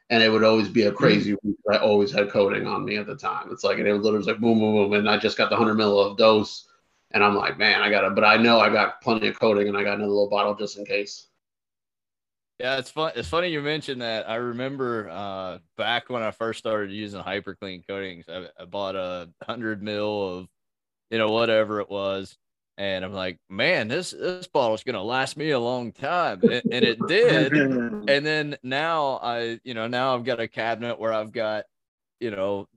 and it would always be a crazy week. I always had coating on me at the time. It's like and it was literally like boom, boom, boom, and I just got the hundred mil of dose, and I'm like, man, I got it. But I know I got plenty of coating, and I got another little bottle just in case. Yeah, it's fun. It's funny you mentioned that. I remember uh, back when I first started using hyperclean coatings, I, I bought a hundred mil of, you know, whatever it was, and I'm like, man, this this bottle's gonna last me a long time, and, and it did. (laughs) and then now I, you know, now I've got a cabinet where I've got, you know,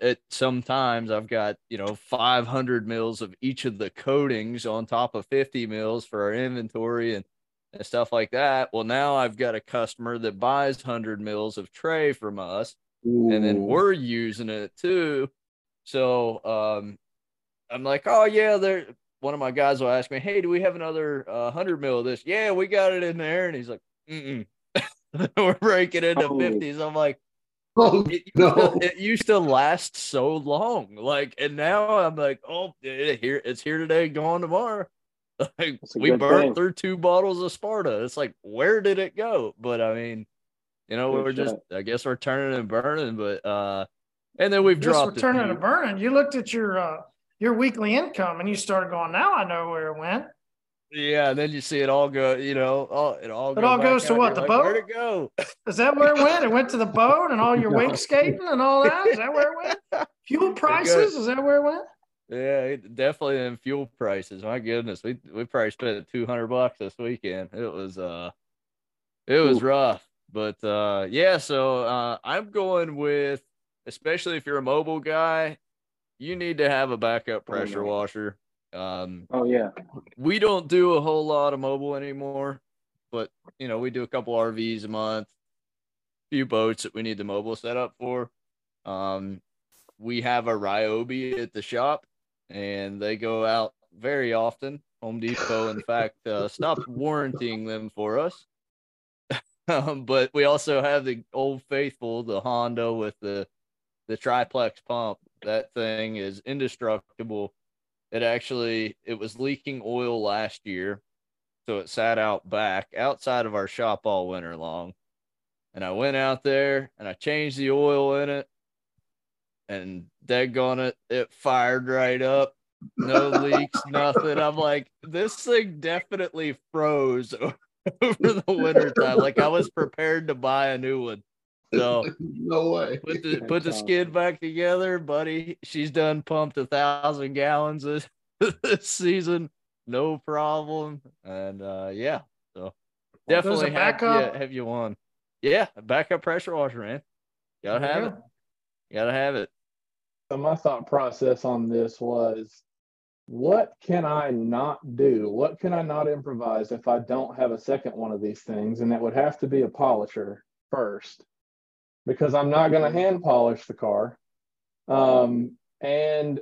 it, sometimes I've got you know 500 mils of each of the coatings on top of 50 mils for our inventory and, and stuff like that. Well, now I've got a customer that buys 100 mils of tray from us, Ooh. and then we're using it too. So um, I'm like, oh yeah, there one of my guys will ask me, "Hey, do we have another uh, hundred mil of this?" Yeah, we got it in there, and he's like, Mm-mm. (laughs) "We're breaking into oh. 50s. I'm like, "Oh it, no. It used to last so long, like, and now I'm like, "Oh, it, here it's here today, gone tomorrow." (laughs) Like we burned thing. through two bottles of Sparta. It's like, where did it go? But I mean, you know, good we're shot. just, I guess we're turning and burning, but uh, and then we've dropped. We're turning and burning. You looked at your uh your weekly income and you started going, now I know where it went. Yeah, and then you see it all go, you know, all it all it all goes to what the like, boat? Where'd it go? Is that where it went? It went to the boat and all your (laughs) wake skating and all that. Is that where it went? (laughs) Fuel prices? Is that where it went? Yeah, definitely in fuel prices. My goodness, we we probably spent two hundred bucks this weekend. It was uh, it was Ooh. rough, but uh, yeah. So uh, I'm going with, especially if you're a mobile guy, you need to have a backup oh, pressure washer. Um, oh yeah, we don't do a whole lot of mobile anymore, but you know we do a couple RVs a month, few boats that we need the mobile set up for. Um, we have a Ryobi at the shop and they go out very often. Home Depot, in fact, uh, stopped warranting them for us. (laughs) um, but we also have the old faithful, the Honda with the the triplex pump. That thing is indestructible. It actually it was leaking oil last year, so it sat out back outside of our shop all winter long. And I went out there and I changed the oil in it and on it, it fired right up. No leaks, (laughs) nothing. I'm like, this thing definitely froze (laughs) over the winter time. Like I was prepared to buy a new one. So (laughs) no way. Put the (laughs) put the skid back together, buddy. She's done pumped a thousand gallons this, (laughs) this season, no problem. And uh yeah, so definitely have you, have you on. Yeah, a backup pressure washer, man. Gotta have yeah. it. Gotta have it. So my thought process on this was what can I not do? What can I not improvise if I don't have a second one of these things? And that would have to be a polisher first, because I'm not going to hand polish the car. Um, and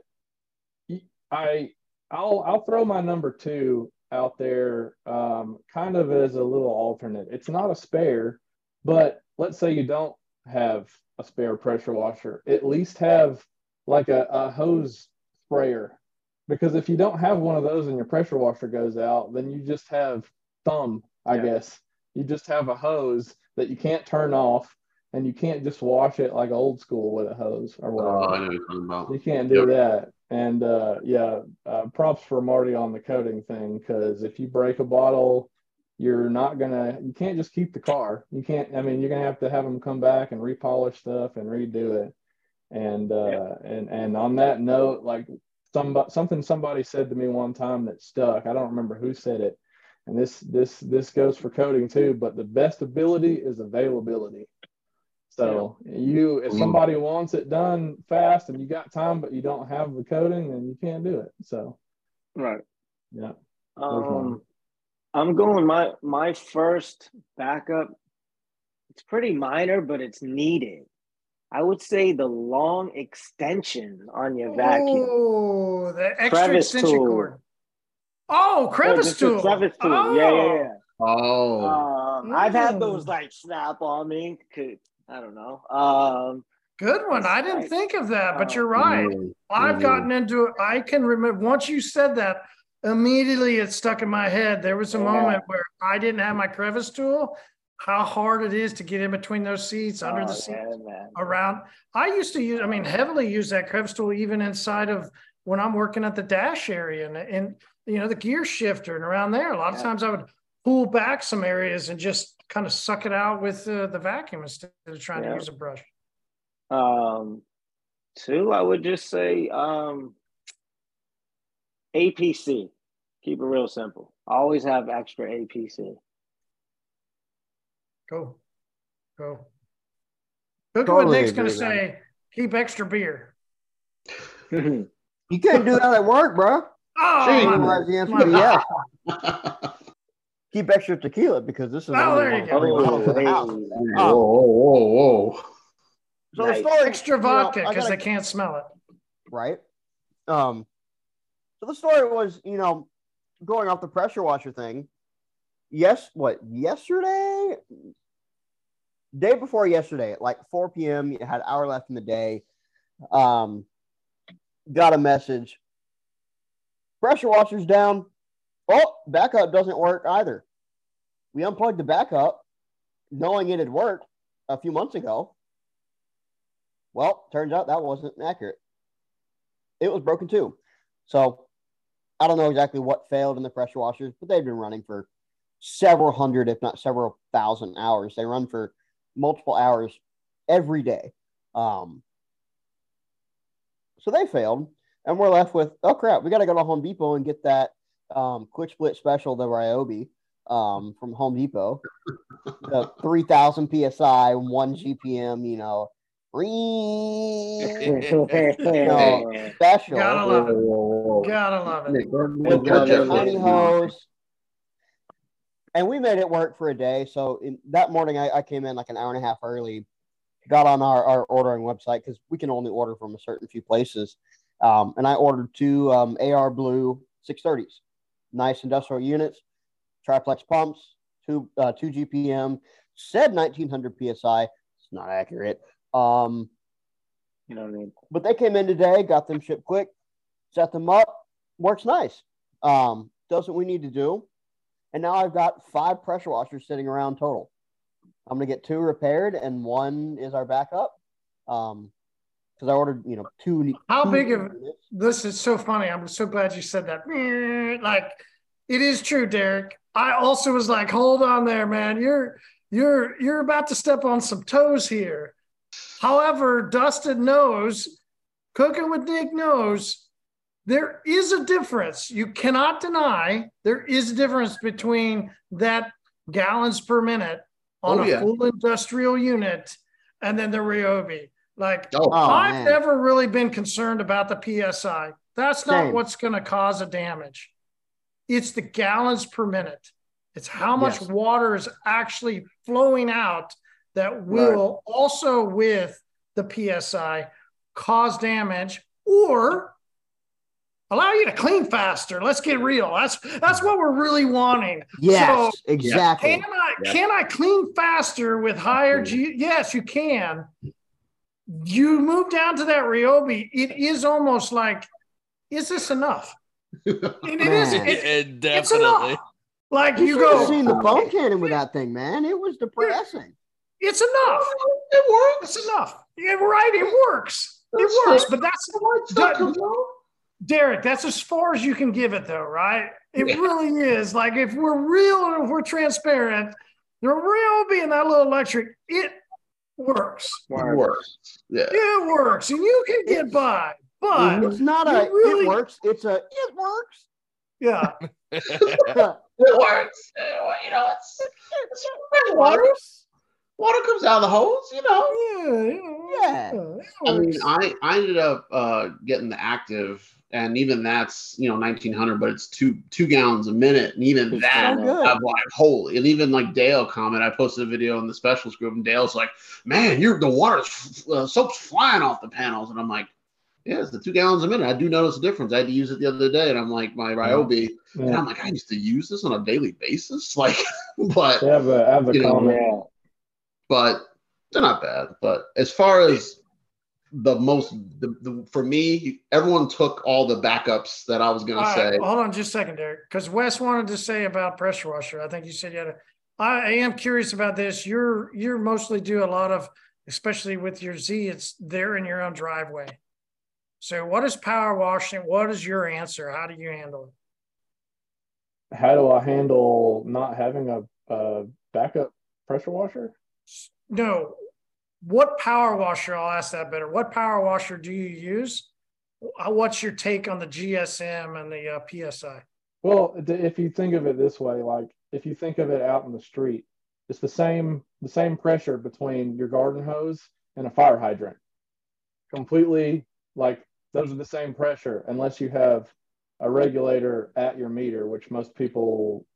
I, I'll, I'll throw my number two out there, um, kind of as a little alternate. It's not a spare, but let's say you don't have a spare pressure washer, at least have like a, a hose sprayer because if you don't have one of those and your pressure washer goes out, then you just have thumb, I yeah. guess. You just have a hose that you can't turn off and you can't just wash it like old school with a hose or whatever. Oh, I know what you're talking about. You can't do yep. that. And uh, yeah, uh, props for Marty on the coating thing because if you break a bottle, you're not gonna, you can't just keep the car. You can't, I mean, you're gonna have to have them come back and repolish stuff and redo it. And uh, and and on that note, like somebody something somebody said to me one time that stuck. I don't remember who said it. And this this this goes for coating too, but the best ability is availability. So yeah. you if somebody wants it done fast and you got time but you don't have the coating, then you can't do it. So right. Yeah. Um I'm going my my first backup. It's pretty minor, but it's needed. I would say the long extension on your vacuum. Oh, the extra crevice extension tool. cord. Oh, crevice tool. Crevice tool. Oh. Yeah, yeah, yeah. Oh. Um, mm. I've had those like snap on me. Could I don't know. Um, Good one. I didn't think of that, but you're right. Mm-hmm. I've gotten into it. I can remember once you said that, immediately it stuck in my head. There was a yeah. moment where I didn't have my crevice tool how hard it is to get in between those seats, under oh, the seats, yeah, around. I used to use, I mean, heavily use that crevice tool even inside of when I'm working at the dash area and, and you know, the gear shifter and around there. A lot yeah. of times I would pull back some areas and just kind of suck it out with uh, the vacuum instead of trying yeah. to use a brush. Um, two, I would just say um, APC. Keep it real simple. always have extra APC. Go. Go. Look totally at what Nick's going to say. Keep extra beer. (laughs) you can't do that at work, bro. Oh, the answer yeah. (laughs) Keep extra tequila because this is. Oh, there you go. Whoa, whoa, whoa, whoa. So nice. the story, extra vodka because you know, they can't smell it. Right. Um. So the story was, you know, going off the pressure washer thing yes, what yesterday, day before yesterday, at like 4 p.m. You had an hour left in the day. Um, got a message. Pressure washer's down. Oh, backup doesn't work either. We unplugged the backup, knowing it had worked a few months ago. Well, turns out that wasn't accurate. It was broken too. So I don't know exactly what failed in the pressure washers, but they've been running for several hundred, if not several thousand hours. They run for multiple hours every day. Um, so they failed. and we're left with oh crap, we got to go to Home Depot and get that um, quick split special, the Ryobi um, from Home Depot, the 3000 psi, one GPM, you know, you (laughs) know, special. Gotta love it. Gotta love it. With the tiny hose. And we made it work for a day. So in, that morning, I, I, came in like an hour and a half early, got on our, our ordering website because we can only order from a certain few places. Um, and I ordered two um, AR Blue 630s, nice industrial units triplex pumps, two uh, two GPM, said 1900 psi. It's not accurate. Um, you know what I mean? But they came in today, got them shipped quick, set them up, works nice. Um, does what we need to do, and now I've got five pressure washers sitting around total. I'm gonna get two repaired, and one is our backup. Um, because I ordered, you know, two. How two big of this is so funny? I'm so glad you said that. Like, it is true, Derek. I also was like, hold on there, man. You're you're you're about to step on some toes here. However, Dustin knows, cooking with Nick knows there is a difference. You cannot deny there is a difference between that gallons per minute on oh, a yeah. full industrial unit and then the Ryobi. Like oh, oh, I've man. never really been concerned about the PSI. That's not Same. what's going to cause a damage. It's the gallons per minute. It's how much yes. water is actually flowing out that will right. also with the PSI cause damage or allow you to clean faster. Let's get real. That's that's what we're really wanting. Yes, so exactly. Can I yes. can I clean faster with higher G? Yes, you can. You move down to that Ryobi, it is almost like, is this enough? (laughs) And it is. It, it definitely. Like you, you go. Seen the foam cannon with that thing, man. It was depressing. It's enough. It works. It's enough. Yeah, right. It works. It works. But that's that, Derek. That's as far as you can give it, though, right? It yeah. really is. Like if we're real and if we're transparent, the real being that little electric, it works. It works. Yeah. It works, and you can get by. But it's not a really, it works. It's a it works. Yeah. (laughs) it works. You know, it's, it's water. Water comes out of the hose, you know. Yeah, yeah. I mean, I I ended up uh, getting the active, and even that's you know 1900, but it's two two gallons a minute, and even that so I'm like holy. And even like Dale comment, I posted a video in the specials group, and Dale's like, "Man, you're the water's uh, soap's flying off the panels," and I'm like, yeah, it's the two gallons a minute. I do notice a difference. I had to use it the other day, and I'm like, my Ryobi, yeah. and I'm like, I used to use this on a daily basis. (laughs) Like, but I have a, I have a comment. Know, but they're not bad. But as far as the most, the, the, for me, everyone took all the backups that I was going to say. hold on just a second, Derek, because Wes wanted to say about pressure washer. I think you said you had a. I am curious about this. You're you're mostly do a lot of, especially with your Z. It's there in your own driveway. So, what is power washing? What is your answer? How do you handle it? How do I handle not having a, a backup pressure washer? No. What power washer? I'll ask that better. What power washer do you use? Uh, what's your take on the GSM and the uh, PSI? Well, if you think of it this way, like if you think of it out in the street, it's the same the same pressure between your garden hose and a fire hydrant. Completely like those are the same pressure unless you have a regulator at your meter, which most people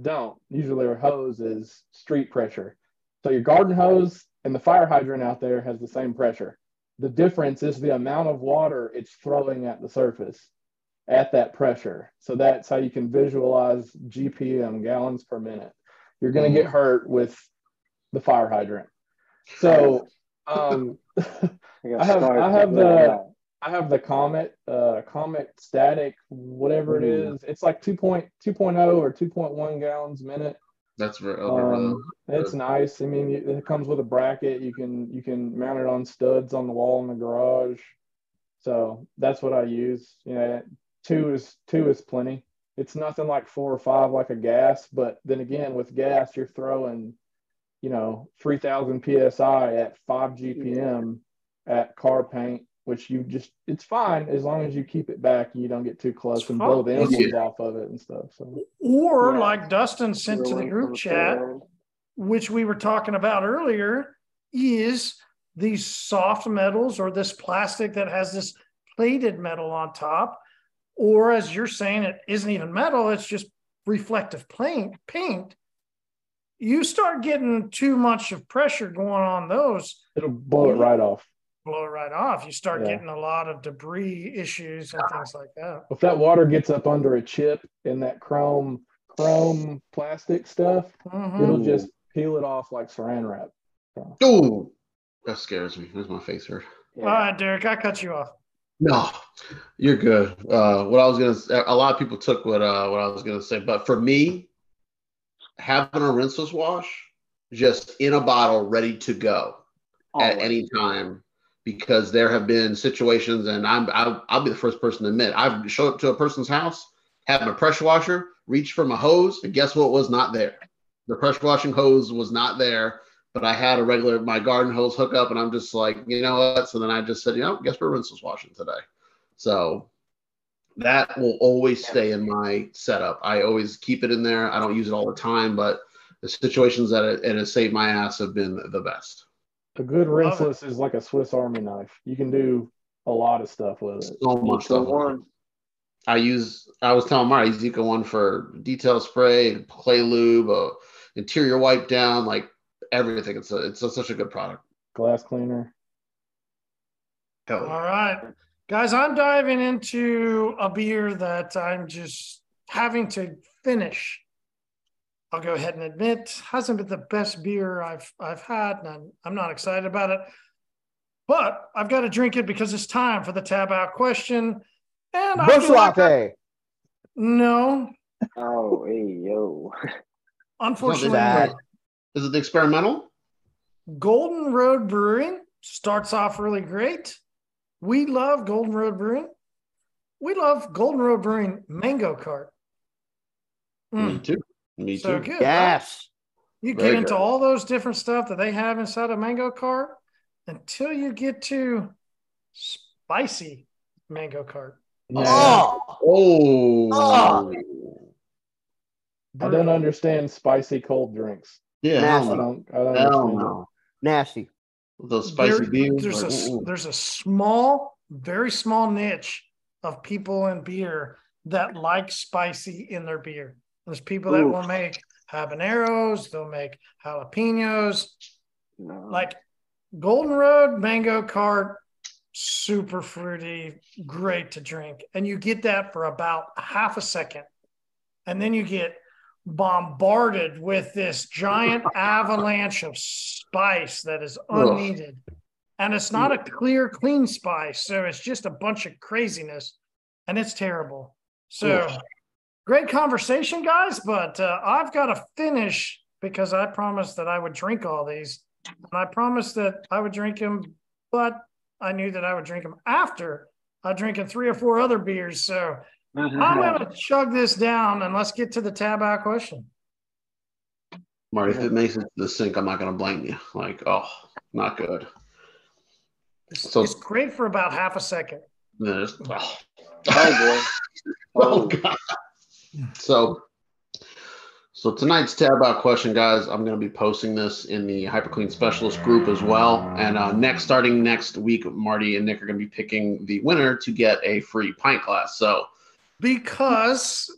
don't. Usually, our hose is street pressure. So your garden hose and the fire hydrant out there has the same pressure. The difference is the amount of water it's throwing at the surface at that pressure. So that's how you can visualize GPM gallons per minute. You're going to get hurt with the fire hydrant. So (laughs) um, I have I have the I have the Comet, uh, Comet Static, whatever it is. It's like 2.2.0 or 2.1 gallons a minute. That's right. Um, it's nice. I mean, it comes with a bracket. You can you can mount it on studs on the wall in the garage. So that's what I use. You know, two is two is plenty. It's nothing like four or five like a gas, but then again, with gas, you're throwing, you know, three thousand psi at five GPM at car paint which you just it's fine as long as you keep it back and you don't get too close and blow the emblems off of it and stuff. So or yeah. like Dustin sent to the group chat, which we were talking about earlier, is these soft metals or this plastic that has this plated metal on top, or as you're saying, it isn't even metal, it's just reflective paint paint. You start getting too much of pressure going on those. It'll blow it right off blow it right off. You start yeah. getting a lot of debris issues and things like that. If that water gets up under a chip in that chrome chrome plastic stuff, mm-hmm. it'll just peel it off like saran wrap. So. Oh, that scares me. That's my face hurt. Yeah. All right, Derek, I cut you off. No, you're good. Uh, what I was gonna say, a lot of people took what uh, what I was gonna say, but for me, having a rinseless wash just in a bottle ready to go at any time because there have been situations, and I'm I'll, I'll, be the first person to admit I've showed up to a person's house, had my pressure washer, reached for my hose, and guess what was not there? The pressure washing hose was not there, but I had a regular my garden hose hookup, and I'm just like, you know what? So then I just said, you know, guess we're rinseless washing today. So that will always stay in my setup. I always keep it in there. I don't use it all the time, but the situations that it, it has saved my ass have been the best. A good rinseless is like a Swiss Army knife. You can do a lot of stuff with it. So much stuff. One. I use. I was telling Mark, I use Eco one for detail spray, clay lube, uh, interior wipe down, like everything. It's a, it's a, such a good product. Glass cleaner. Hell All right, guys. I'm diving into a beer that I'm just having to finish I'll go ahead and admit hasn't been the best beer I've I've had, and I'm, I'm not excited about it. But I've got to drink it because it's time for the tab out question. And Busch Light. Like no. Oh, hey yo. (laughs) Unfortunately, is it the experimental? Golden Road Brewing starts off really great. We love Golden Road Brewing. We love Golden Road Brewing Mango Cart. Mm. Me too. Me so too. Good, yes. Right? You Very get into good. all those different stuff that they have inside a mango cart until you get to spicy mango cart. Yeah. Oh. oh. oh. I don't understand spicy cold drinks. Yeah, Nasty. I don't. I don't understand know. Nasty. Those spicy there, beers. There's a there's a small, very small niche of people in beer that like spicy in their beer. There's people that will make habaneros, they'll make jalapenos. No. Like Golden Road Mango Cart, super fruity, great to drink. And you get that for about half a second. And then you get bombarded with this giant (laughs) avalanche of spice that is unneeded. Ugh. And it's not a clear, clean spice. So it's just a bunch of craziness and it's terrible. So Ugh great conversation, guys. But uh, I've got to finish because I promised that I would drink all these, and I promised that I would drink them, but I knew that I would drink them after I drinking three or four other beers. So I'm going to chug this down, and let's get to the tab out question. Marty, if it makes it to the sink, I'm not going to blame you. Like, oh, not good. It's, so, it's great for about half a second. oh. (laughs) oh boy. oh god. So, so tonight's tab out question, guys, I'm going to be posting this in the HyperClean Specialist group as well. And uh, next, starting next week, Marty and Nick are going to be picking the winner to get a free pint glass. So, because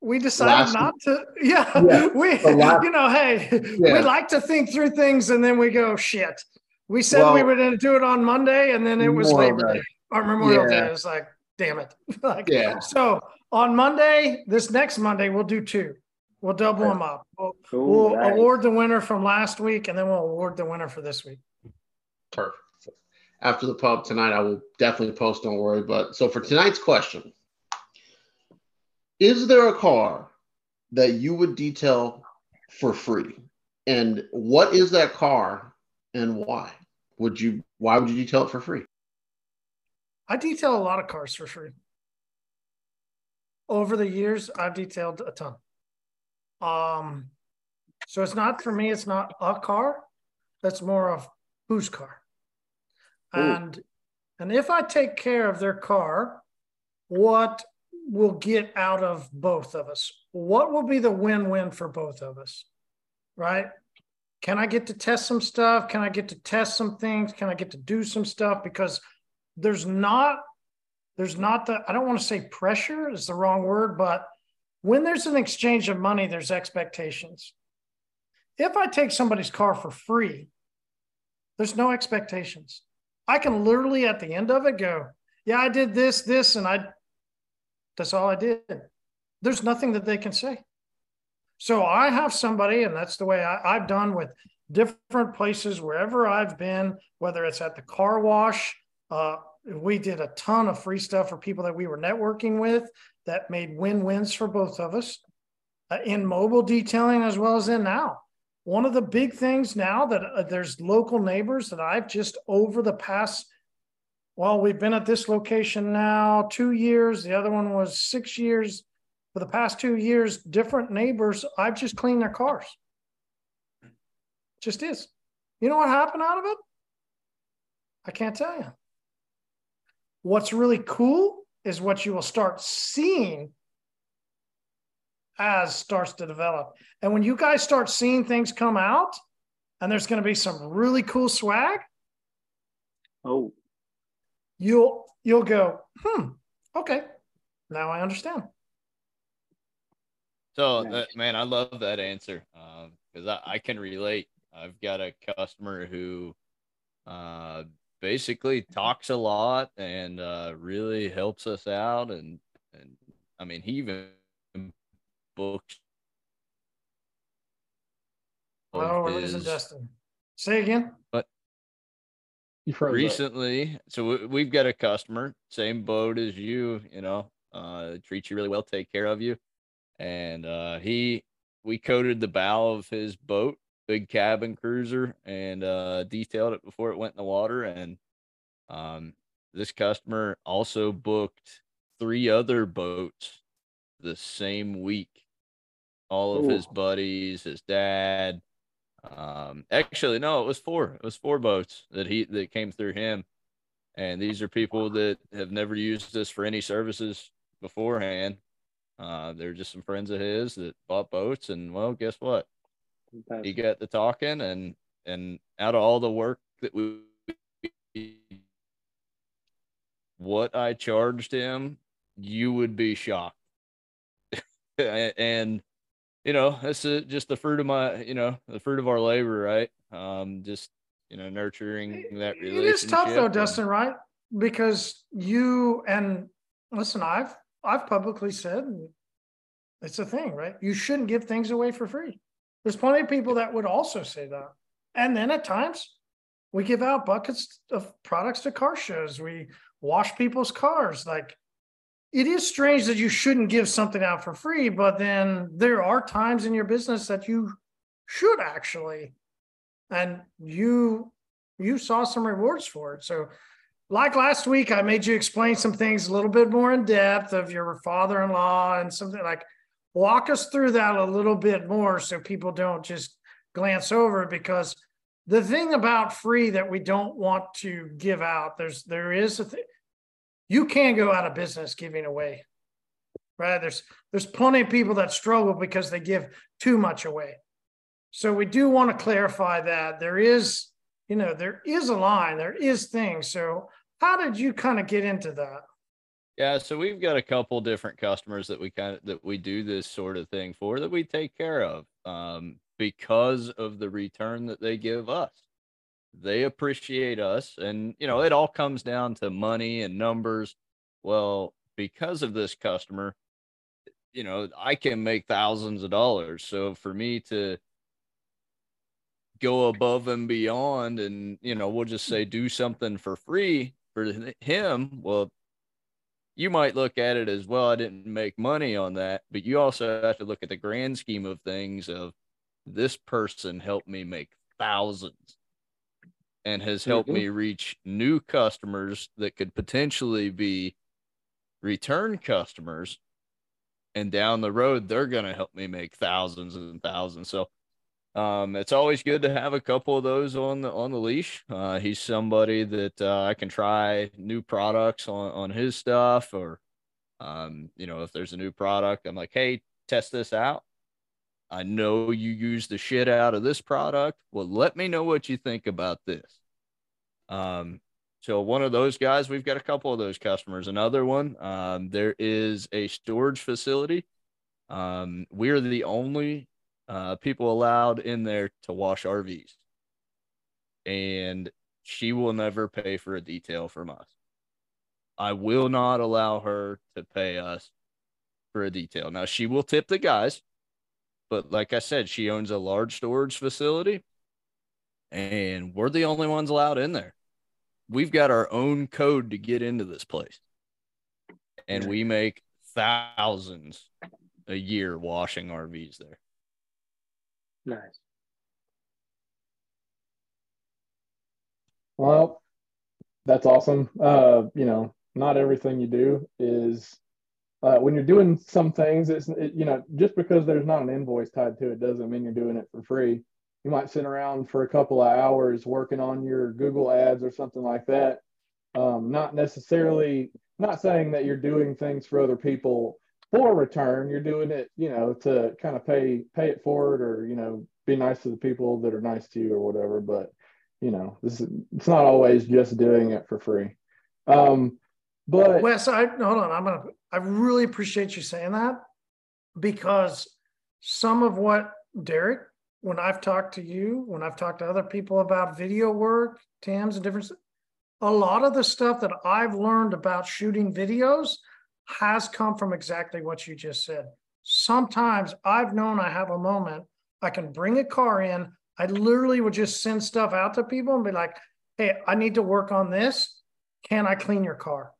we decided not to, (laughs) yeah, yeah we, (laughs) last, you know, hey, yeah. we like to think through things and then we go, shit. We said well, we were going to do it on Monday and then it was Labor Day or Memorial yeah. Day. was like, damn it. (laughs) like, yeah. So on Monday, this next Monday, we'll do two. We'll double them up. We'll, cool, we'll nice. award the winner from last week, and then we'll award the winner for this week. Perfect. After the pub tonight, I will definitely post. Don't worry. But so for tonight's question, is there a car that you would detail for free, and what is that car, and why would you? Why would you detail it for free? I detail a lot of cars for free over the years, I've detailed a ton. Um, so it's not for me, it's not a car, that's more of whose car. Ooh. And And if I take care of their car, what will get out of both of us? What will be the win win for both of us? Right? Can I get to test some stuff? Can I get to test some things? Can I get to do some stuff? Because there's not, there's not the, I don't want to say pressure is the wrong word, but when there's an exchange of money, there's expectations. If I take somebody's car for free, there's no expectations. I can literally at the end of it go, yeah, I did this, this, and I, that's all I did. There's nothing that they can say. So I have somebody, and that's the way I, have done with different places wherever I've been, whether it's at the car wash. Uh, we did a ton of free stuff for people that we were networking with that made win wins for both of us uh, in mobile detailing as well as in now. One of the big things now that uh, there's local neighbors that I've just over the past, well, we've been at this location now two years. The other one was six years. For the past two years, different neighbors, I've just cleaned their cars. Just is. You know what happened out of it? I can't tell you. What's really cool is what you will start seeing as starts to develop. And when you guys start seeing things come out, and there's going to be some really cool swag. Oh, you'll you'll go, hmm, okay, now I understand. So, uh, man, I love that answer because um, I, I can relate. I've got a customer who uh, basically talks a lot and uh, really helps us out, and and I mean, he even books. Oh, his, isn't Justin? Say again. But recently, up. so we've got a customer, same boat as you. You know, uh, treats you really well, take care of you and uh, he we coated the bow of his boat, big cabin cruiser, and uh, detailed it before it went in the water. And um, this customer also booked three other boats the same week. All of Ooh. his buddies, his dad. Um, actually, no, it was four. It was four boats that he that came through him. And these are people that have never used this for any services beforehand uh, they're just some friends of his that bought boats, and well, guess what? He got the talking, and and out of all the work that we, what I charged him, you would be shocked. (laughs) and you know, that's just the fruit of my, you know, the fruit of our labor, right? Um, just you know, nurturing that relationship. It is tough though, and, Dustin, right? Because you and listen, I've I've publicly said it's a thing, right? You shouldn't give things away for free. There's plenty of people that would also say that. And then at times we give out buckets of products to car shows. We wash people's cars. Like it is strange that you shouldn't give something out for free, but then there are times in your business that you should actually. And you you saw some rewards for it. So like last week, I made you explain some things a little bit more in depth of your father in law and something like walk us through that a little bit more so people don't just glance over because the thing about free that we don't want to give out there's there is a thing you can go out of business giving away right there's there's plenty of people that struggle because they give too much away so we do want to clarify that there is you know, there is a line, there is things. So how did you kind of get into that? Yeah, so we've got a couple different customers that we kind of that we do this sort of thing for that we take care of um, because of the return that they give us. They appreciate us, and you know it all comes down to money and numbers. Well, because of this customer, you know I can make thousands of dollars. So for me to go above and beyond and you know we'll just say do something for free for him well you might look at it as well i didn't make money on that but you also have to look at the grand scheme of things of this person helped me make thousands and has helped mm-hmm. me reach new customers that could potentially be return customers and down the road they're going to help me make thousands and thousands so um, it's always good to have a couple of those on the on the leash. Uh, he's somebody that uh, I can try new products on on his stuff, or um, you know, if there's a new product, I'm like, hey, test this out. I know you use the shit out of this product. Well, let me know what you think about this. Um, so one of those guys, we've got a couple of those customers. Another one, um, there is a storage facility. Um, we're the only uh, people allowed in there to wash RVs. And she will never pay for a detail from us. I will not allow her to pay us for a detail. Now, she will tip the guys, but like I said, she owns a large storage facility and we're the only ones allowed in there. We've got our own code to get into this place. And we make thousands a year washing RVs there. Nice. Well, that's awesome. Uh, you know, not everything you do is uh, when you're doing some things. It's it, you know just because there's not an invoice tied to it doesn't mean you're doing it for free. You might sit around for a couple of hours working on your Google ads or something like that. Um, not necessarily not saying that you're doing things for other people for return. You're doing it, you know, to kind of pay pay it forward or you know be nice to the people that are nice to you or whatever. But you know, this is, it's not always just doing it for free. Um, but Wes, I hold on. I'm gonna. I really appreciate you saying that because some of what Derek, when I've talked to you, when I've talked to other people about video work, TAMs and different, a lot of the stuff that I've learned about shooting videos has come from exactly what you just said. Sometimes I've known I have a moment, I can bring a car in. I literally would just send stuff out to people and be like, hey, I need to work on this. Can I clean your car?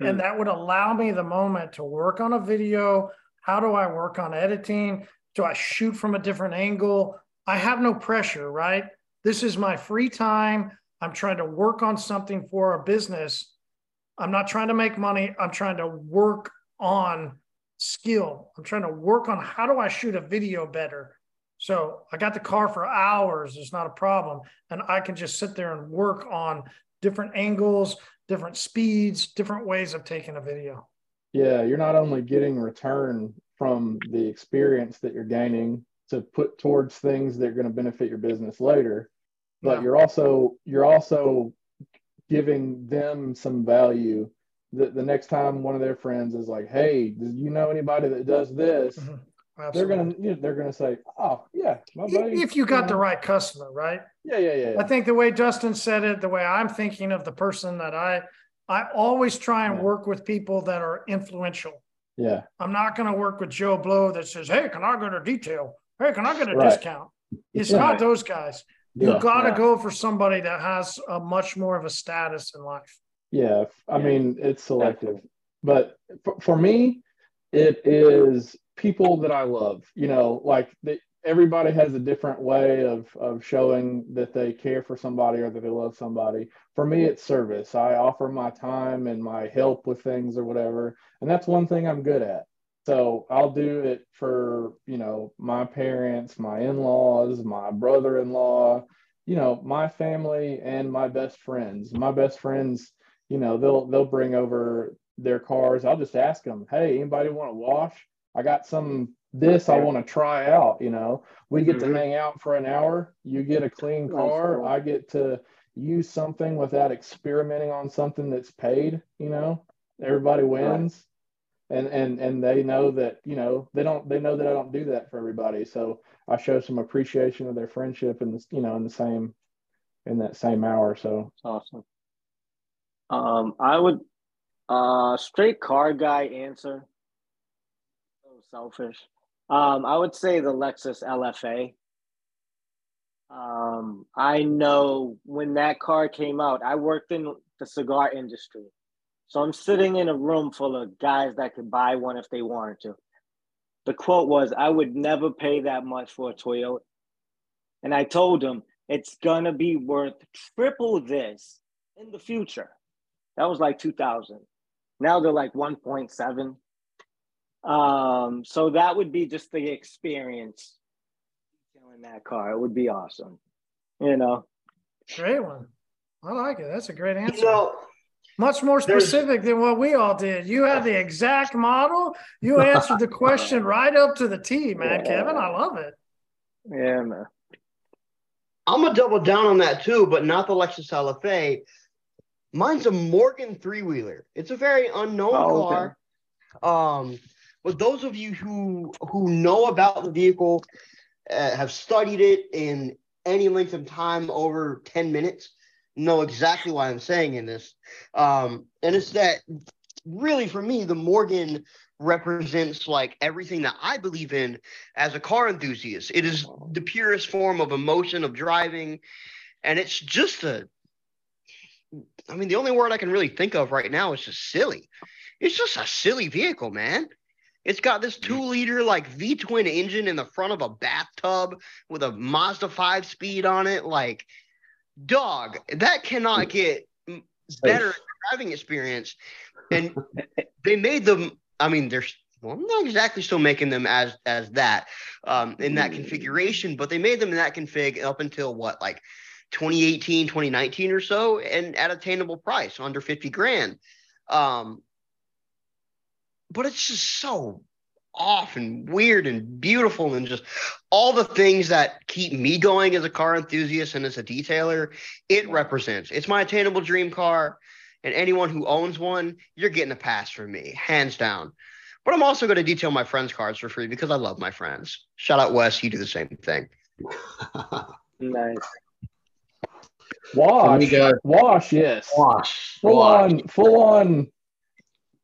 Hmm. And that would allow me the moment to work on a video. How do I work on editing? Do I shoot from a different angle? I have no pressure, right? This is my free time. I'm trying to work on something for a business I'm not trying to make money. I'm trying to work on skill. I'm trying to work on how do I shoot a video better. So I got the car for hours. It's not a problem. And I can just sit there and work on different angles, different speeds, different ways of taking a video. Yeah, you're not only getting return from the experience that you're gaining to put towards things that are going to benefit your business later, but yeah. you're also you're also giving them some value that the next time one of their friends is like, "Hey, do you know anybody that does this?" Mm-hmm. They're gonna you know, they're gonna say, "Oh yeah, my buddy." If you got the right customer, right? Yeah, yeah, yeah, yeah. I think the way Justin said it, the way I'm thinking of the person that I, I always try and yeah. work with people that are influential. Yeah. I'm not gonna work with Joe Blow that says, "Hey, can I get a detail? Hey, can I get a right. discount?" It's yeah. not those guys. You yeah, got to yeah. go for somebody that has a much more of a status in life. Yeah, I yeah. mean it's selective, but for, for, me, it is people that I love. You know, like the, everybody has a different way of of showing that they care for somebody or that they love somebody. For me, it's service. I offer my time and my help with things or whatever, and that's one thing I'm good at. So I'll do it for, you know, my parents, my in-laws, my brother-in-law, you know, my family and my best friends. My best friends, you know, they'll they'll bring over their cars. I'll just ask them, "Hey, anybody want to wash? I got some this I want to try out, you know. We get mm-hmm. to hang out for an hour. You get a clean car. I get to use something without experimenting on something that's paid, you know. Everybody wins and and and they know that you know they don't they know that I don't do that for everybody. So I show some appreciation of their friendship and you know in the same in that same hour. So it's awesome. Um, I would uh straight car guy answer. So selfish. Um, I would say the Lexus LFA. Um, I know when that car came out, I worked in the cigar industry. So I'm sitting in a room full of guys that could buy one if they wanted to. The quote was, I would never pay that much for a Toyota. And I told him, it's gonna be worth triple this in the future. That was like 2000. Now they're like 1.7. Um, so that would be just the experience in that car. It would be awesome. You know. Great one. I like it. That's a great answer. You know, much more specific than what we all did. You had the exact model. You (laughs) answered the question right up to the T, man, yeah. Kevin. I love it. Yeah, man. I'm gonna double down on that too, but not the Lexus LFA. Mine's a Morgan three wheeler. It's a very unknown oh, car. Okay. Um, but those of you who who know about the vehicle, uh, have studied it in any length of time over ten minutes, know exactly why I'm saying in this. Um, and it's that really for me, the Morgan represents like everything that I believe in as a car enthusiast. It is the purest form of emotion of driving. And it's just a, I mean, the only word I can really think of right now is just silly. It's just a silly vehicle, man. It's got this two liter like V twin engine in the front of a bathtub with a Mazda 5 speed on it. Like, dog, that cannot get better driving experience. And (laughs) they made them, I mean, they're well, I'm not exactly still making them as as that um, in that configuration, but they made them in that config up until what, like 2018, 2019 or so, and at attainable price, under 50 grand. Um, but it's just so off and weird and beautiful and just all the things that keep me going as a car enthusiast and as a detailer it represents. It's my attainable dream car and anyone who owns one you're getting a pass from me hands down. But i'm also going to detail my friends cars for free because i love my friends. Shout out wes you do the same thing. Nice. Wash. wash yes. Wash. Full wash. on full on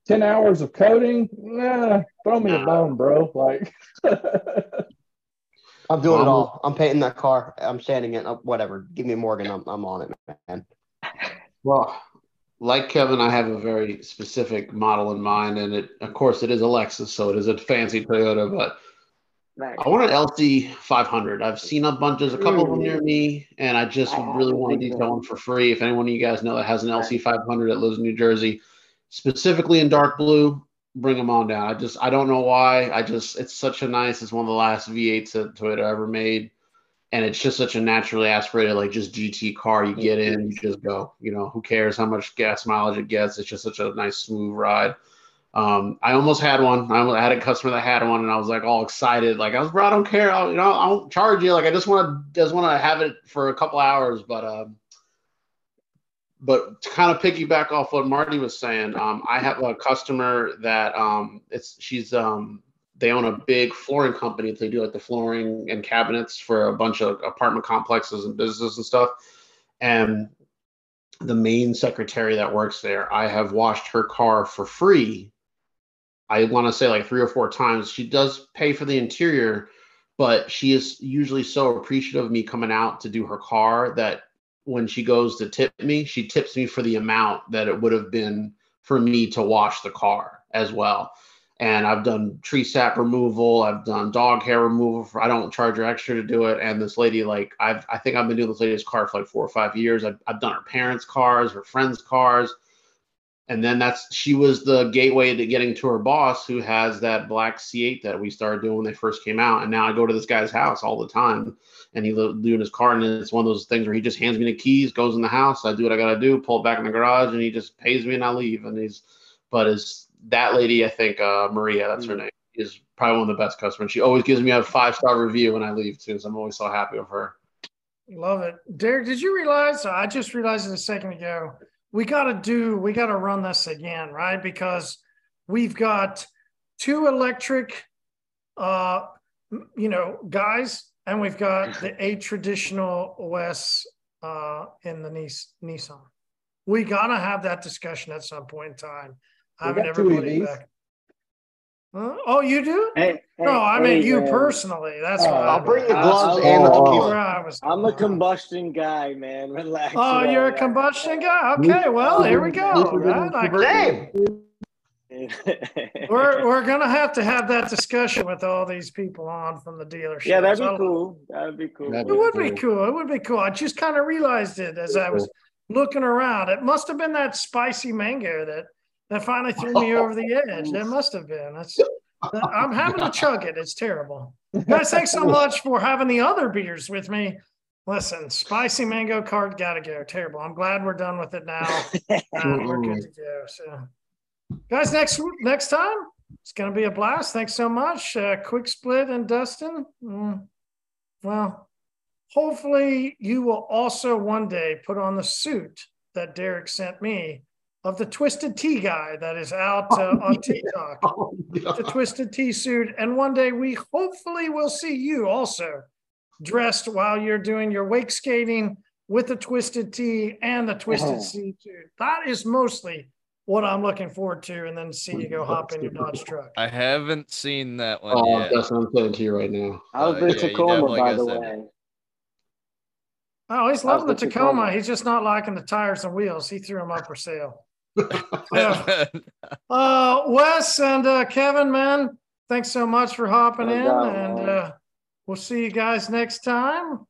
10 hours of coating, nah, throw me nah. a bone, bro. Like, (laughs) I'm doing it all. I'm painting that car. I'm sanding it. Uh, whatever. Give me Morgan. I'm, I'm on it, man. Well, like Kevin, I have a very specific model in mind, and it, of course, it is a Lexus, so it is a fancy Toyota. But I want an LC 500. I've seen a bunch, there's a couple of them near me, and I just really want to detail one for free. If anyone of you guys know that has an LC 500 that lives in New Jersey, specifically in dark blue, bring them on down. I just I don't know why. I just it's such a nice. It's one of the last V8s that Toyota ever made, and it's just such a naturally aspirated like just GT car. You get in, you just go. You know who cares how much gas mileage it gets? It's just such a nice smooth ride. Um, I almost had one. I had a customer that had one, and I was like all excited. Like I was, bro, I don't care. I'll, you know, I won't charge you. Like I just want to just want to have it for a couple hours, but um, but to kind of piggyback off what Marty was saying, um, I have a customer that um, it's she's um, they own a big flooring company. They do like the flooring and cabinets for a bunch of apartment complexes and businesses and stuff. And the main secretary that works there, I have washed her car for free. I want to say like three or four times. She does pay for the interior, but she is usually so appreciative of me coming out to do her car that when she goes to tip me, she tips me for the amount that it would have been for me to wash the car as well. And I've done tree sap removal, I've done dog hair removal. For, I don't charge her extra to do it. And this lady, like I've, I think I've been doing this lady's car for like four or five years. I've, I've done her parents' cars, her friends' cars and then that's she was the gateway to getting to her boss who has that black c8 that we started doing when they first came out. And now i go to this guy's house all the time and he doing his car. And it's one of those things where he just hands me the keys goes in the house. I do what i gotta do pull it back in the garage and he just pays me and i leave. And he's but is that lady i think uh, maria that's her mm. name is probably one of the best customers. She always gives me a five star review when i leave too so i'm always so happy with her. Love it. Derek did you realize i just realized it a second ago we got to do, we got to run this again, right? Because we've got two electric, uh, you know, guys, and we've got (clears throat) the a traditional OS uh, in the Nissan. We got to have that discussion at some point in time. Having everybody back. Huh? Oh, you do? Hey, no, I mean you personally. That's uh, I'll bring the gloves and the tequila. I'm a combustion guy, man. (laughs) Relax. Oh, you're a combustion guy. Okay, well, here we go. Right? Like, we're (laughs) we're gonna have to have that discussion with all these people on from the dealership. Yeah, that'd be cool. That'd be cool. That'd it would cool. be cool. It would be cool. I just kind of realized it as I was looking around. It must have been that spicy mango that that finally threw me over the edge. That must have been. That's I'm having to chug it. It's terrible. Guys, thanks so much for having the other beers with me. Listen, spicy mango cart gotta go. Terrible. I'm glad we're done with it now. (laughs) uh, we're good to go. So, guys, next next time it's gonna be a blast. Thanks so much. Uh, quick split and Dustin. Mm, well, hopefully you will also one day put on the suit that Derek sent me of the Twisted Tea guy that is out uh, oh, on TikTok. Oh, the Twisted Tea suit. And one day we hopefully will see you also dressed while you're doing your wake skating with the Twisted Tea and the Twisted oh. Tea suit. That is mostly what I'm looking forward to, and then see you go hop in your Dodge truck. I haven't seen that one oh, yet. That's what I'm saying to you right now. I was uh, in yeah, Tacoma, by the way. Oh, he's loving the Tacoma. Tacoma. He's just not liking the tires and wheels. He threw them up for sale. Yeah. (laughs) uh, Wes and uh, Kevin, man, thanks so much for hopping in, and uh, we'll see you guys next time.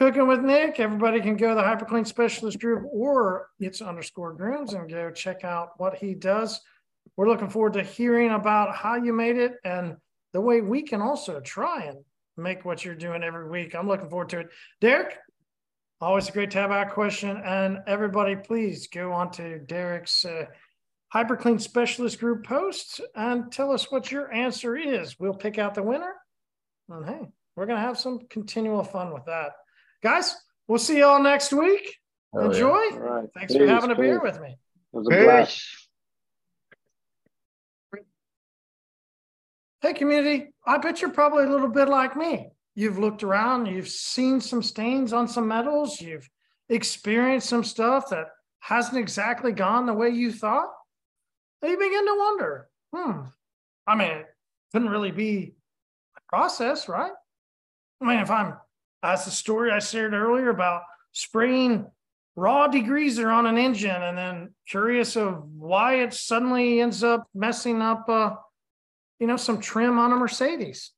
Cooking with Nick. Everybody can go to the HyperClean Specialist Group or it's underscore grooms and go check out what he does. We're looking forward to hearing about how you made it and the way we can also try and make what you're doing every week. I'm looking forward to it. Derek, Always a great to have our question. And everybody, please go on to Derek's uh, HyperClean Specialist Group post and tell us what your answer is. We'll pick out the winner. And hey, we're going to have some continual fun with that. Guys, we'll see y'all next week. Oh, Enjoy. Yeah. Right. Thanks Peace, for having a beer with me. It was a blast. Hey, community, I bet you're probably a little bit like me you've looked around, you've seen some stains on some metals, you've experienced some stuff that hasn't exactly gone the way you thought, you begin to wonder, hmm, I mean, it couldn't really be a process, right? I mean, if I'm, as the story I shared earlier about spraying raw degreaser on an engine and then curious of why it suddenly ends up messing up, uh, you know, some trim on a Mercedes.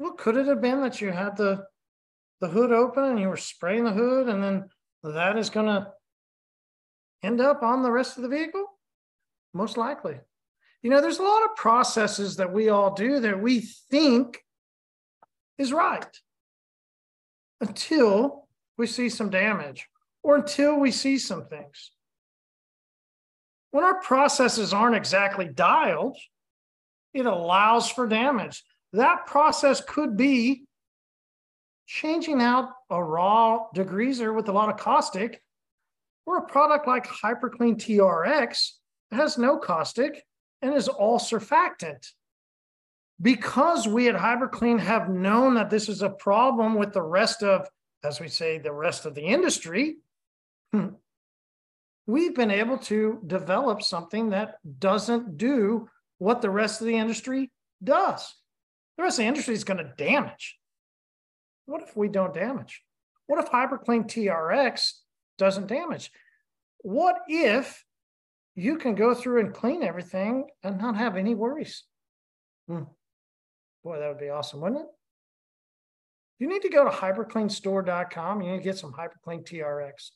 Well, could it have been that you had the the hood open and you were spraying the hood, and then that is going to end up on the rest of the vehicle? Most likely. You know, there's a lot of processes that we all do that we think is right until we see some damage or until we see some things. When our processes aren't exactly dialed, it allows for damage. That process could be changing out a raw degreaser with a lot of caustic or a product like HyperClean TRX that has no caustic and is all surfactant. Because we at HyperClean have known that this is a problem with the rest of, as we say, the rest of the industry, hmm, we've been able to develop something that doesn't do what the rest of the industry does. The rest of the industry is going to damage. What if we don't damage? What if HyperClean TRX doesn't damage? What if you can go through and clean everything and not have any worries? Hmm. Boy, that would be awesome, wouldn't it? You need to go to hypercleanstore.com. You need to get some HyperClean TRX.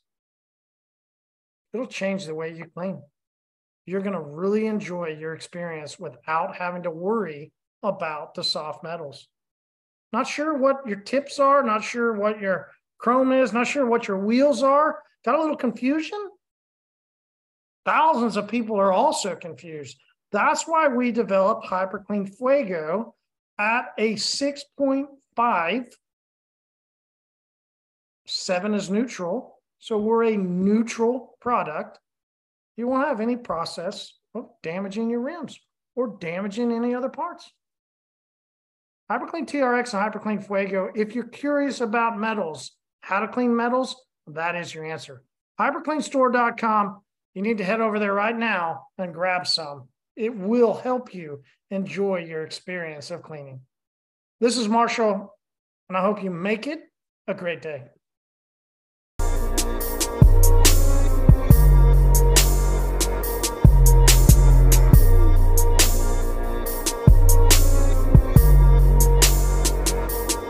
It'll change the way you clean. You're going to really enjoy your experience without having to worry about the soft metals. Not sure what your tips are, not sure what your chrome is, not sure what your wheels are. Got a little confusion? Thousands of people are also confused. That's why we developed HyperClean Fuego at a 6.5. Seven is neutral. So we're a neutral product. You won't have any process of damaging your rims or damaging any other parts. HyperClean TRX and HyperClean Fuego. If you're curious about metals, how to clean metals, that is your answer. HyperCleanStore.com. You need to head over there right now and grab some. It will help you enjoy your experience of cleaning. This is Marshall, and I hope you make it a great day.